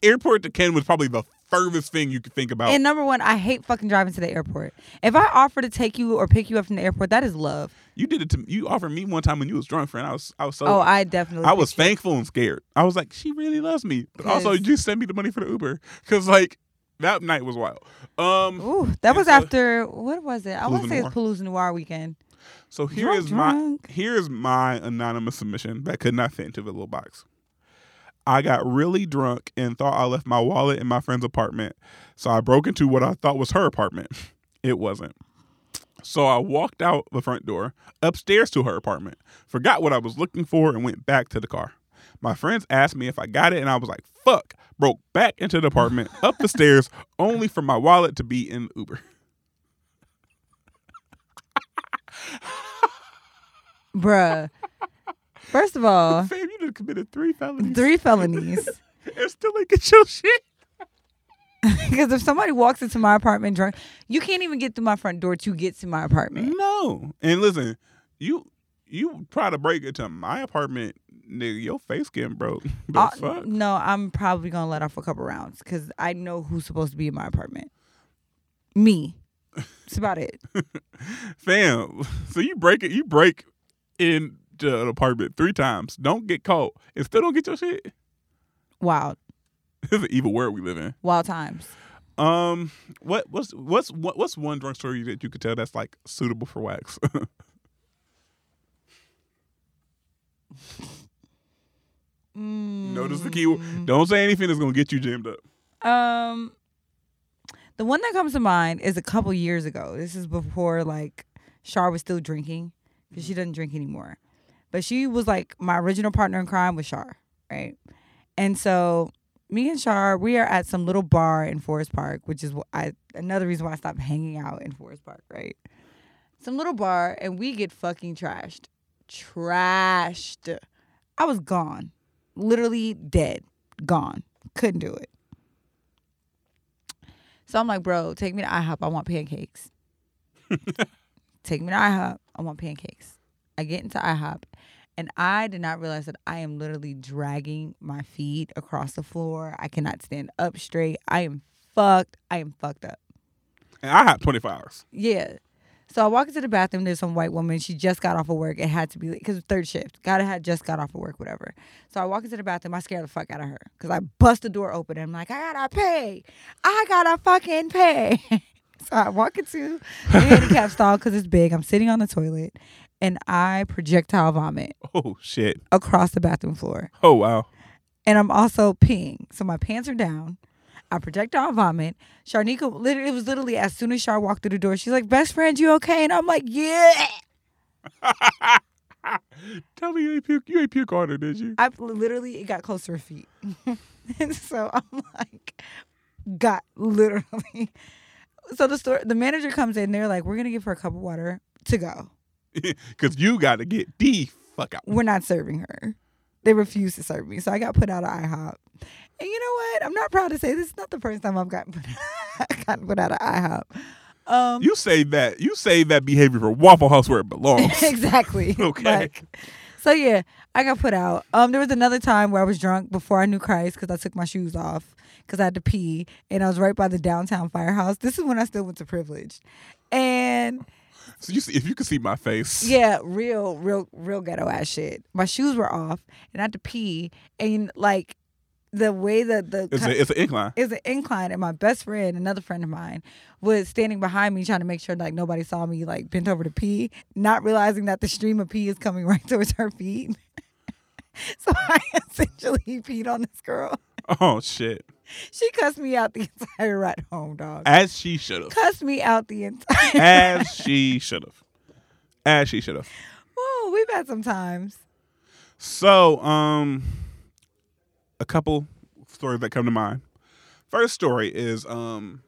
Airport to Kenwood is probably the furthest thing you could think about. And number one, I hate fucking driving to the airport. If I offer to take you or pick you up from the airport, that is love. you did it to you offered me one time when you was drunk, friend. I was I was so oh, I definitely. I was picked you. thankful and scared. I was like, she really loves me. But also you send me the money for the Uber because like that night was wild. Um, Ooh, that was after what was it? I want to say it's Palooza Noir weekend. so here Drunk, is my drunk. here is my anonymous submission that could not fit into the little box. I got really drunk and thought I left my wallet in my friend's apartment, so I broke into what I thought was her apartment. [laughs] It wasn't. So I walked out the front door, upstairs to her apartment, forgot what I was looking for, and went back to the car. My friends asked me if I got it, and I was like, fuck. Broke back into the apartment, up the stairs, only for my wallet to be in Uber. Bruh. First of all, Fam, you done committed three felonies. three felonies. [laughs] and still ain't get your shit. [laughs] Because if somebody walks into my apartment drunk, you can't even get through my front door to get to my apartment. No. And listen, you you try to break into my apartment, nigga, your face getting broke. [laughs] The Uh, fuck? no, I'm probably gonna let off a couple rounds because I know who's supposed to be in my apartment. Me. That's about it. [laughs] Fam. [laughs] So you break it, you break in an apartment three times. Don't get caught and still don't get your shit. Wild, This is an evil world we live in. wild times. Um, what what's what's what, what's one drunk story that you could tell that's like suitable for wax? Notice the keyword. Don't say anything that's gonna get you jammed up. Um, the one that comes to mind is a couple years ago. This is before like Shar was still drinking because she doesn't drink anymore. But she was like my original partner in crime was Shar, right? And so me and Shar, we are at some little bar in Forest Park, which is I another reason why I stopped hanging out in Forest Park, right? Some little bar, and we get fucking trashed, trashed. I was gone, literally dead, gone. Couldn't do it. So I'm like, bro, take me to IHOP. I want pancakes. [laughs] take me to IHOP. I want pancakes. I get into IHOP and I did not realize that I am literally dragging my feet across the floor. I cannot stand up straight. I am fucked. I am fucked up. And I have 24 hours. Yeah. So I walk into the bathroom. There's some white woman. She just got off of work. It had to be because third shift. Gotta had just got off of work, whatever. So I walk into the bathroom. I scare the fuck out of her because I bust the door open. And I'm like, I gotta pay. I gotta fucking pay. [laughs] so I walk into the handicap [laughs] stall because it's big. I'm sitting on the toilet, and I projectile vomit Oh shit. across the bathroom floor. Oh wow. And I'm also peeing. So my pants are down. I projectile vomit. Sharnika, literally, it was literally as soon as Shar walked through the door, she's like, "Best friend, you okay?" And I'm like, "Yeah." [laughs] Tell me you ain't puke. You ain't puke on her, did you? I literally it got close to her feet, and [laughs] so I'm like, got literally. So the store, the manager comes in. They're like, "We're gonna give her a cup of water to go. [laughs] Because you got to get the fuck out. We're not serving her." They refused to serve me, so I got put out of IHOP. And you know what? I'm not proud to say this is not the first time I've gotten put, [laughs] gotten put out of IHOP. Um, You say that. You say that behavior for Waffle House where it belongs. [laughs] exactly. [laughs] Okay. Like, so yeah, I got put out. Um, there was another time where I was drunk before I knew Christ because I took my shoes off because I had to pee, and I was right by the downtown firehouse. This is when I still went to privilege, and so you see, if you can see my face. yeah, real, real, real ghetto ass shit. My shoes were off, and I had to pee, and like the way that the It's a, it's an incline. It's an incline and my best friend another friend of mine was standing behind me trying to make sure like nobody saw me like bent over to pee not realizing that the stream of pee is coming [laughs] right towards her feet [laughs] so i [laughs] essentially peed on this girl Oh shit. she cussed me out the entire ride home dog As she should have. cussed me out the entire As she should have. As she should have. Whoa, we've had some times So, um, a couple stories that come to mind. First story is um,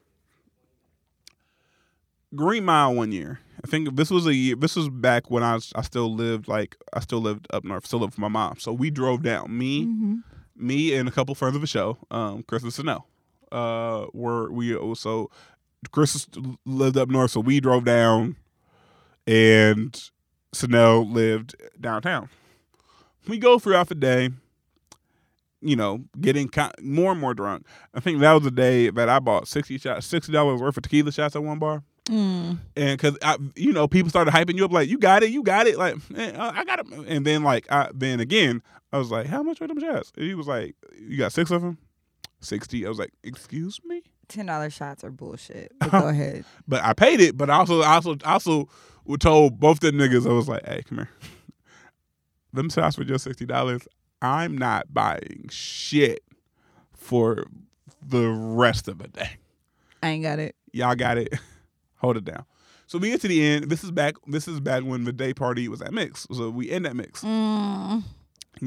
Green Mile one year. I think this was a year. This was back when I was, I still lived like I still lived up north, still lived with my mom. So we drove down. Me, Mm-hmm. me, and a couple friends of the show, um, Chris and Sanel, uh, were we also Chris lived up north, so we drove down, and Sanel lived downtown. We go throughout the day. You know, getting more and more drunk. I think that was the day that I bought sixty shots, sixty dollars worth of tequila shots at one bar. Mm. And because I, you know, people started hyping you up like, "You got it, you got it." Like, I got it. And then like, I then again, I was like, "How much are them shots?" And he was like, "You got six of them." Sixty. I was like, "Excuse me." Ten dollar shots are bullshit. But [laughs] go ahead. but I paid it. But I also, also, I also, told both the niggas, I was like, "Hey, come here." [laughs] them shots were just sixty dollars. I'm not buying shit for the rest of the day. I ain't got it. Y'all got it. [laughs] Hold it down. So we get to the end. This is back. This is back when the day party was at Mix. So we end at Mix. Mm.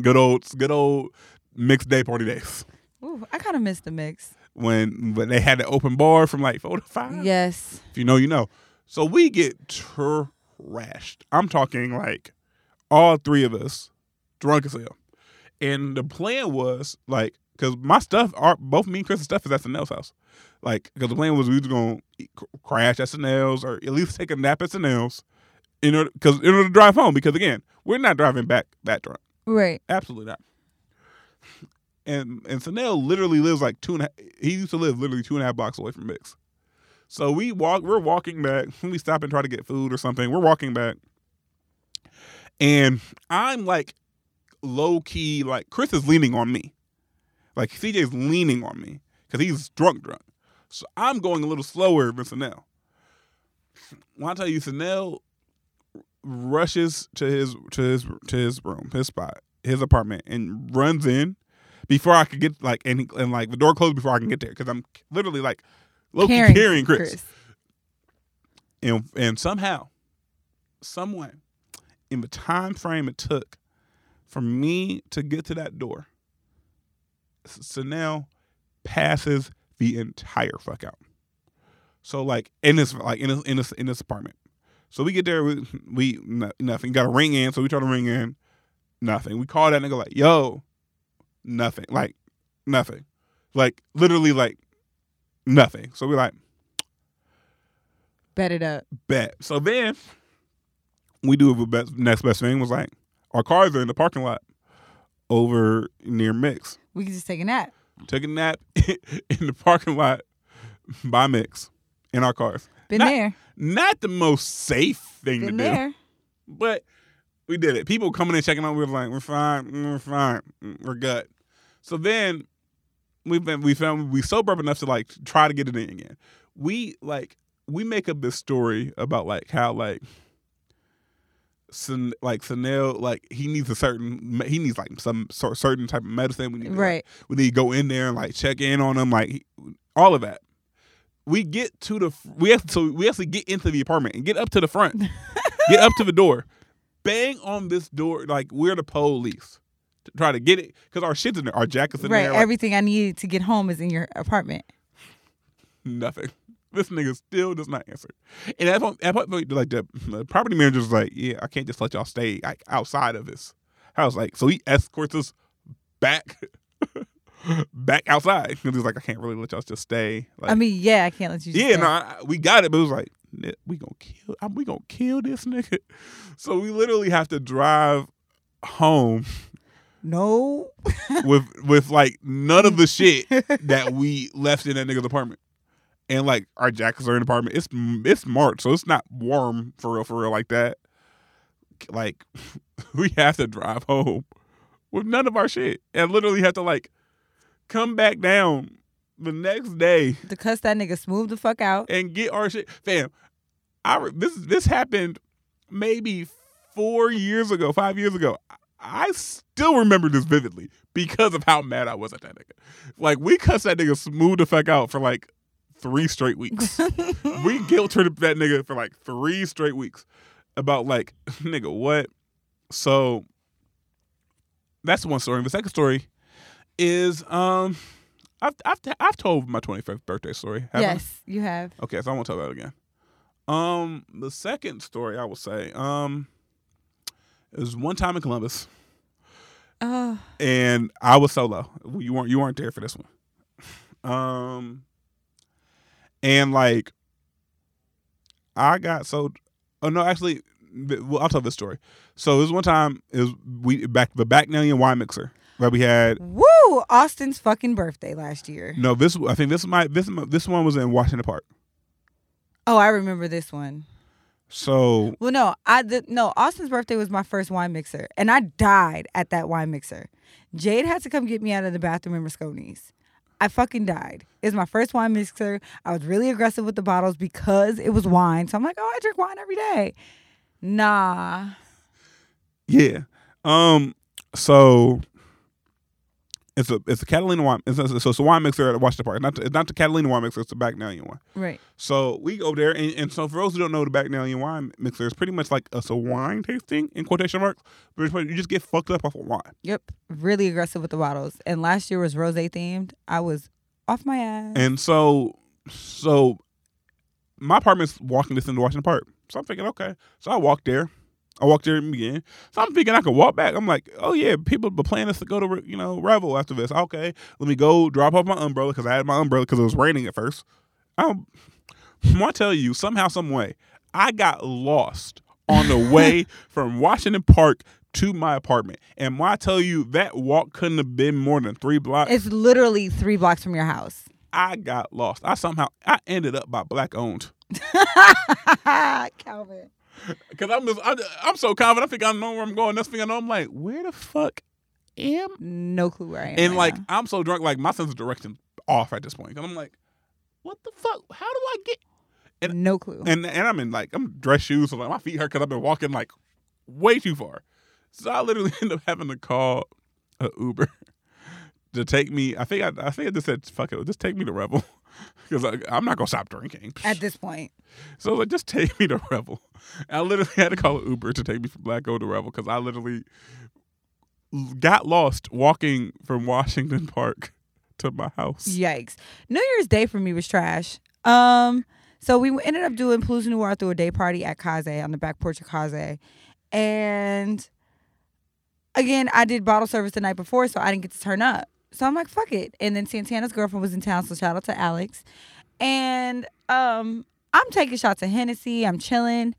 Good old, good old Mix day party days. Ooh, I kind of missed the mix when when they had the open bar from like four to five. Yes. If you know, you know. So we get trashed. I'm talking like all three of us drunk as hell. And the plan was like, because my stuff, our, both me and Chris's stuff is at Sanel's house. Like, because the plan was we was going to crash at Sanel's or at least take a nap at Sanel's in order, cause, in order to drive home. Because again, we're not driving back that drunk. Right. Absolutely not. And and Sanel literally lives like two and a half, he used to live literally two and a half blocks away from Mix. So we walk, we're walking back. [laughs] We stop and try to get food or something. We're walking back. And I'm like low key, like Chris is leaning on me. Like CJ's leaning on me because he's drunk, drunk. So I'm going a little slower than Sanel. When I tell you, Sanel rushes to his to his to his room, his spot, his apartment, and runs in before I could get like and and like the door closed before I can get there because I'm literally like low carrying, carrying Chris. Chris. And and somehow, some way, in the time frame it took for me to get to that door, Sanel passes the entire fuck out. So like in this like in this in this in this apartment. So we get there, we, we nothing. Got a ring in, so we try to ring in, nothing. We call that nigga like, yo, nothing, like nothing, like literally like nothing. So we like, bet it up, bet. So then we do the best next best thing was like, our cars are in the parking lot over near Mix. We can just take a nap. Take a nap [laughs] in the parking lot by Mix in our cars. Been not, there. Not the most safe thing Been to there. do. But we did it. People coming in checking on. we were like, we're fine, we're fine, we're good. So then we've been we found we sober up enough to like try to get it in again. We like we make up this story about like how like like Sanel, like he needs a certain, he needs like some sort certain type of medicine. We need to, right. Like, we need to go in there and like check in on him, like all of that. We get to the, we have to, so we actually get into the apartment and get up to the front, [laughs] get up to the door, bang on this door like we're the police to try to get it because our shit's in there, our jackets in right, there. Right, everything I needed to get home is in your apartment. Nothing. This nigga still does not answer. And at that point, like the, the property manager's like, yeah, I can't just let y'all stay like outside of this house. Like, so he escorts us back. [laughs] back outside because he's like, I can't really let y'all just stay. Like, I mean, yeah, I can't let you. yeah, no, I, we got it, but it was like, we gonna kill, we gonna kill this nigga. [laughs] So we literally have to drive home. No, with with like none of the [laughs] shit that we left in that nigga's apartment and like our jackets are in the apartment. It's it's March, so it's not warm for real, for real like that. Like [laughs] we have to drive home with none of our shit, and literally have to like come back down the next day to cuss that nigga smooth the fuck out and get our shit, fam. I this this happened maybe four years ago, five years ago. I still remember this vividly because of how mad I was at that nigga. Like we cussed that nigga smooth the fuck out for like three straight weeks. we guilt tripped that nigga for like three straight weeks about like, [laughs] nigga, what? So that's one story. The second story is um I've I've I've told my 25th birthday story. Yes, I? you have. Okay, so I won't tell that again. Um, the second story I will say, um, it was one time in Columbus. Oh. And I was solo. You weren't you weren't there for this one. Um and like I got so oh no actually well, I'll tell this story. So it was one time it was we back the Back Bacchanalian wine mixer that we had Woo! Austin's fucking birthday last year. No, this I think this might this this one was in Washington Park. Oh, I remember this one. So Well, no, I did, no. Austin's birthday was my first wine mixer, and I died at that wine mixer. Jade had to come get me out of the bathroom in Mosconi's. I fucking died. It's my first wine mixer. I was really aggressive with the bottles because it was wine. So I'm like, oh, I drink wine every day. Nah. yeah, um, so it's a it's a Catalina wine. It's a, so it's a wine mixer at Washington Park. Not the, it's not the Catalina wine mixer. It's the Bacchanalian one. Right. So we go there, and, and so for those who don't know, the Bacchanalian wine mixer is pretty much like it's a wine tasting in quotation marks. But you just get fucked up off of wine. Yep. Really aggressive with the bottles. And last year was rose themed. I was off my ass. And so, so my apartment's walking distance to Washington Park. So I'm thinking, okay. So I walk there. I walked there again. So I'm thinking I could walk back. I'm like, oh yeah, people were planning to go to you know Revel after this. Okay, let me go drop off my umbrella because I had my umbrella because it was raining at first. Um, I'm, to tell you somehow, some way, I got lost on the way [laughs] from Washington Park to my apartment. And when I tell you that walk couldn't have been more than three blocks, it's literally three blocks from your house. I got lost. I somehow I ended up by black owned [laughs] Calvin. Because I'm just, I'm, I'm so confident. I think I know where I'm going. Next thing I know, I'm like, where the fuck am? No clue where I am. And right like now. I'm so drunk, like my sense of direction off at this point. And I'm like, what the fuck? How do I get? and- no clue. And and I'm in like I'm dress shoes, so like my feet hurt because I've been walking like way too far. So I literally [laughs] end up having to call a Uber [laughs] to take me. I think I, I think I just said fuck it, just take me to Revel [laughs] because I'm not gonna stop drinking. At this point. So like, just take me to Revel. I literally had to call an Uber to take me from Black Gold to Revel because I literally got lost walking from Washington Park to my house. Yikes. New Year's Day for me was trash. Um, so we ended up doing Palooza Noir through a day party at Kaze on the back porch of Kaze. And again, I did bottle service the night before, so I didn't get to turn up. So I'm like, fuck it. And then Santana's girlfriend was in town, so shout out to Alex. And um, I'm taking shots of Hennessy. I'm chilling.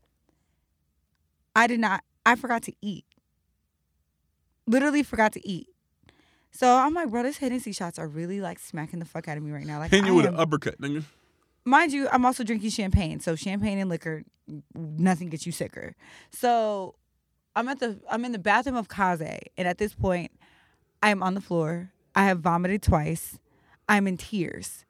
I did not, I forgot to eat. Literally forgot to eat. So I'm like, bro, this Hennessy shots are really like smacking the fuck out of me right now. Like, Hitting you with an uppercut, nigga. mind you, I'm also drinking champagne. So champagne and liquor, nothing gets you sicker. So I'm at the I'm in the bathroom of Kaze, and at this point, I am on the floor. I have vomited twice. I'm in tears,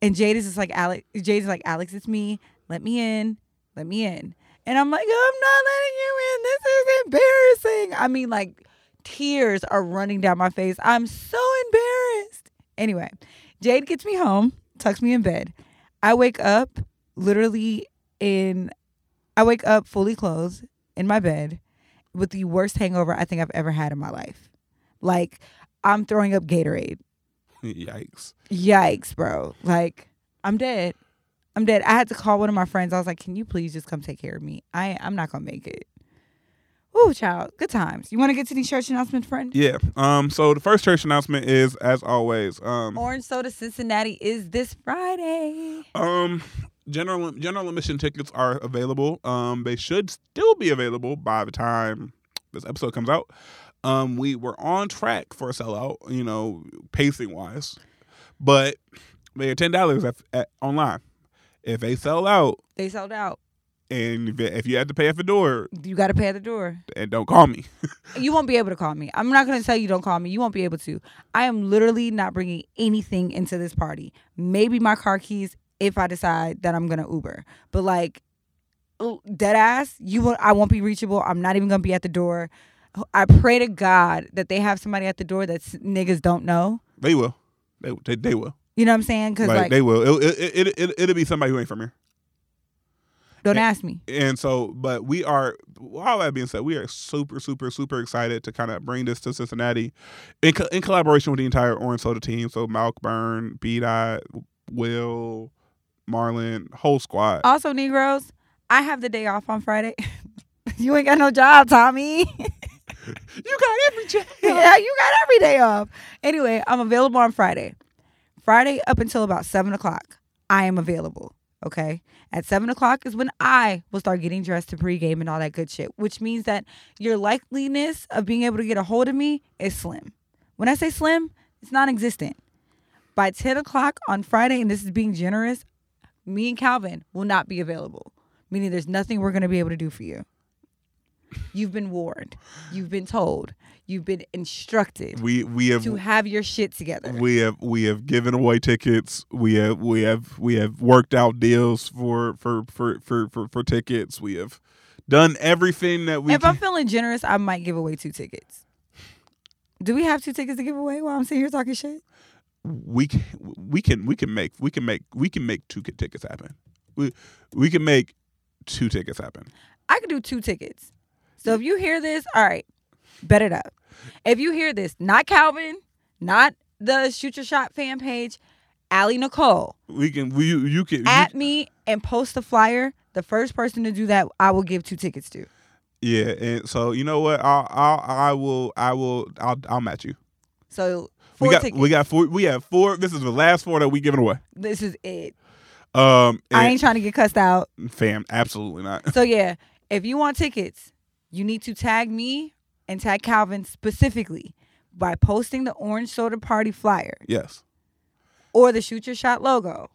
and Jade is just like Alex. Jade is like Alex, it's me. Let me in. Let me in. And I'm like, I'm not letting you in. This is embarrassing. I mean, like tears are running down my face. I'm so embarrassed. Anyway, Jade gets me home, tucks me in bed. I wake up literally in I wake up fully clothed in my bed with the worst hangover I think I've ever had in my life. Like I'm throwing up Gatorade. [laughs] Yikes. Yikes, bro. Like I'm dead. I'm dead. I had to call one of my friends. I was like, "Can you please just come take care of me? I I'm not going to make it." Ooh, child. Good times. You want to get to these church announcements, friend? Yeah. Um. So the first church announcement is, as always, um, Orange Soda Cincinnati is this Friday. um, general general admission tickets are available. Um, they should still be available by the time this episode comes out. Um, we were on track for a sellout, you know, pacing wise, but they are ten dollars at, at online. If they sell out, They sold out. and if, if you have to pay at the door, You got to pay at the door. and don't call me. [laughs] You won't be able to call me. I'm not going to tell you don't call me. You won't be able to. I am literally not bringing anything into this party. Maybe my car keys if I decide that I'm going to Uber. But like dead ass, you will I won't be reachable. I'm not even going to be at the door. I pray to God that they have somebody at the door that niggas don't know. They will. They they, they will. You know what I'm saying? Cuz Like, like, they will. It it it it it'll be somebody who ain't from here. don't ask me. And so, but we are. All that being said, we are super super super excited to kind of bring this to Cincinnati, in co- in collaboration with the entire Orange Soda team. So Malk Burn, B Dot, Will, Marlon, whole squad. Also, Negroes, I have the day off on Friday. [laughs] you ain't got no job, Tommy. [laughs] you got every chance. yeah, you got every day [laughs] off. Anyway, I'm available on Friday. Friday up until about seven o'clock, I am available. Okay. At seven o'clock is when I will start getting dressed to pregame and all that good shit, which means that your likeliness of being able to get a hold of me is slim. When I say slim, It's non-existent. By 10 o'clock on Friday, and this is being generous, me and Calvin will not be available. Meaning there's nothing we're gonna be able to do for you. You've been warned. You've been told. You've been instructed We we have to have your shit together. we have we have given away tickets. We have we have we have worked out deals for for for for for, for tickets. We have done everything that we if I'm feeling generous, I might give away two tickets. Do we have two tickets to give away while I'm sitting here talking shit? we can we can we can make we can make we can make two tickets happen. We we can make two tickets happen. I could do two tickets. So if you hear this, all right, bet it up. If you hear this, not Calvin, not the Shoot Your Shot fan page, Allie Nicole, We can we you, you can you- at me and post the flyer. The first person to do that, I will give two tickets to. yeah. And so you know what? I'll, I'll I will I will I'll I'll match you. So four we got tickets. we got four. We have four. This is the last four that we giving away. this is it. Um, I ain't trying to get cussed out. fam. Absolutely not. So yeah, if you want tickets, you need to tag me and tag Calvin specifically by posting the orange soda party flyer Yes. or the shoot your shot logo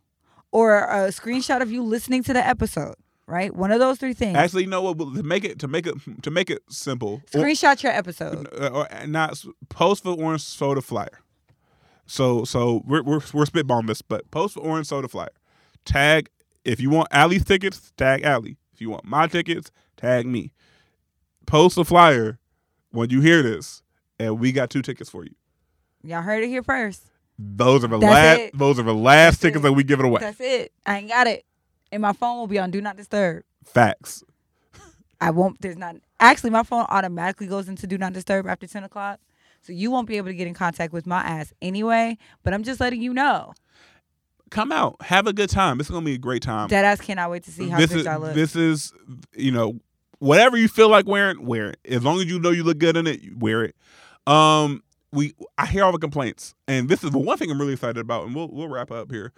or a screenshot of you listening to the episode, right? One of those three things. Actually, you know what? To make it to make it to make it simple, or, Screenshot your episode. uh, or not post for orange soda flyer. So so we're we're we're spitballing this, but post for orange soda flyer. Tag if you want Allie's tickets, tag Allie. If you want my tickets, tag me. Post a flyer when you hear this, and we got two tickets for you. Y'all heard it here first. Those are the last. it. Those are the last That's tickets it. that we giving away. That's it. I ain't got it. And my phone will be on do not disturb. Facts. I won't there's not actually my phone automatically goes into do not disturb after ten o'clock. So you won't be able to get in contact with my ass anyway. But I'm just letting you know. Come out, have a good time. It's gonna be a great time. Dead ass cannot wait to see how this is y'all look. this is you know whatever you feel like wearing, wear it. As long as you know you look good in it, wear it. Um, we I hear all the complaints, and this is the one thing I'm really excited about, and we'll we'll wrap up here.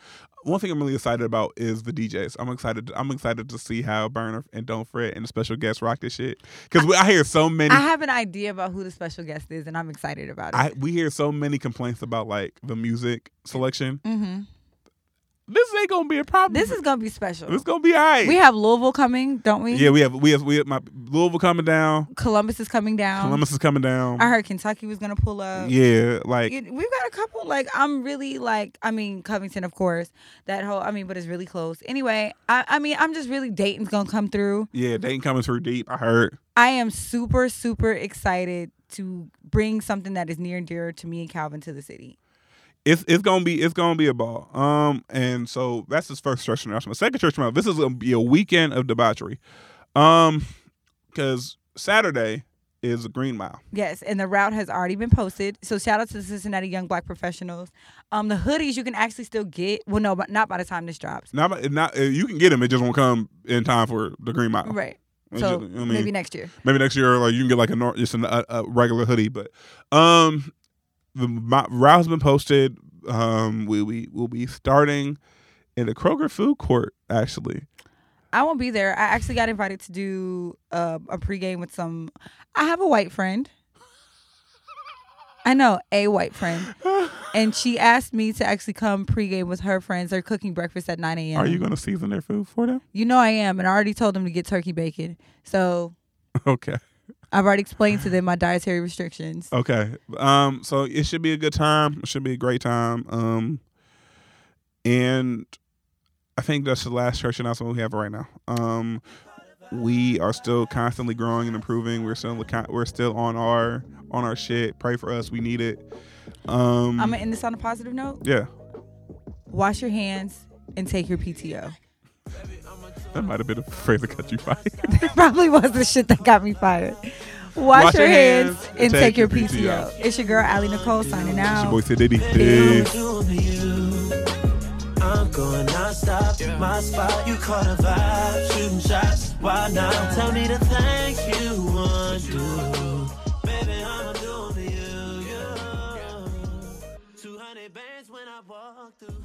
One thing I'm really excited about is the DJs. I'm excited. I'm excited to see how Burner and Don't Fret and the special guests rock this shit because I hear so many. I have an idea about who the special guest is, and I'm excited about it. I, we hear so many complaints about like the music selection. hmm This ain't gonna be a problem. This is gonna be special. It's gonna be alright. We have Louisville coming, don't we? yeah, we have we have we have my Louisville coming down. Columbus is coming down. Columbus is coming down. I heard Kentucky was gonna pull up. yeah, like We've got a couple. Like I'm really like. I mean Covington, of course. That whole. I mean, but it's really close. Anyway, I. I mean, I'm just really Dayton's gonna come through. yeah, Dayton coming through deep. I heard. I am super super excited to bring something that is near and dear to me and Calvin to the city. It's it's gonna be it's gonna be a ball. Um, and so that's his first church announcement. Second church announcement. This is gonna be a weekend of debauchery. Um, because Saturday is a Green Mile. Yes, and the route has already been posted. So shout out to the Cincinnati Young Black Professionals. Um, the hoodies you can actually still get. Well, no, but not by the time this drops. Not not uh, you can get them. It just won't come in time for the Green Mile. Right. So just- I mean, maybe next year. maybe next year, like you can get like a just a, a regular hoodie. But um, the my, route has been posted. Um, we we will be starting in the Kroger food court. Actually, I won't be there. I actually got invited to do uh, a pregame with some. I have a white friend. I know a white friend, and she asked me to actually come pregame with her friends. They're cooking breakfast at nine a.m. are you gonna season their food for them? You know I am, and I already told them to get turkey bacon. So [laughs] Okay. I've already explained to them my dietary restrictions. Okay. Um. So it should be a good time. It should be a great time. Um. And I think that's the last church announcement we have right now. Um. We are still constantly growing and improving. We're still we're still on our on our shit. Pray for us. We need it. Um. I'm gonna end this on a positive note. yeah. Wash your hands and take your PTO. That might have been a phrase [laughs] that got you fired. It probably was the shit that got me fired. Wash, your, hands, and take, your PTO. It's your girl Allie Nicole signing out. It's your boy Sididdy. Peace. I'm going non-stop My spot, you caught a vibe Shooting shots, why not? Tell me the things you want to do Baby, I'ma for you, you 200 bands when I walk through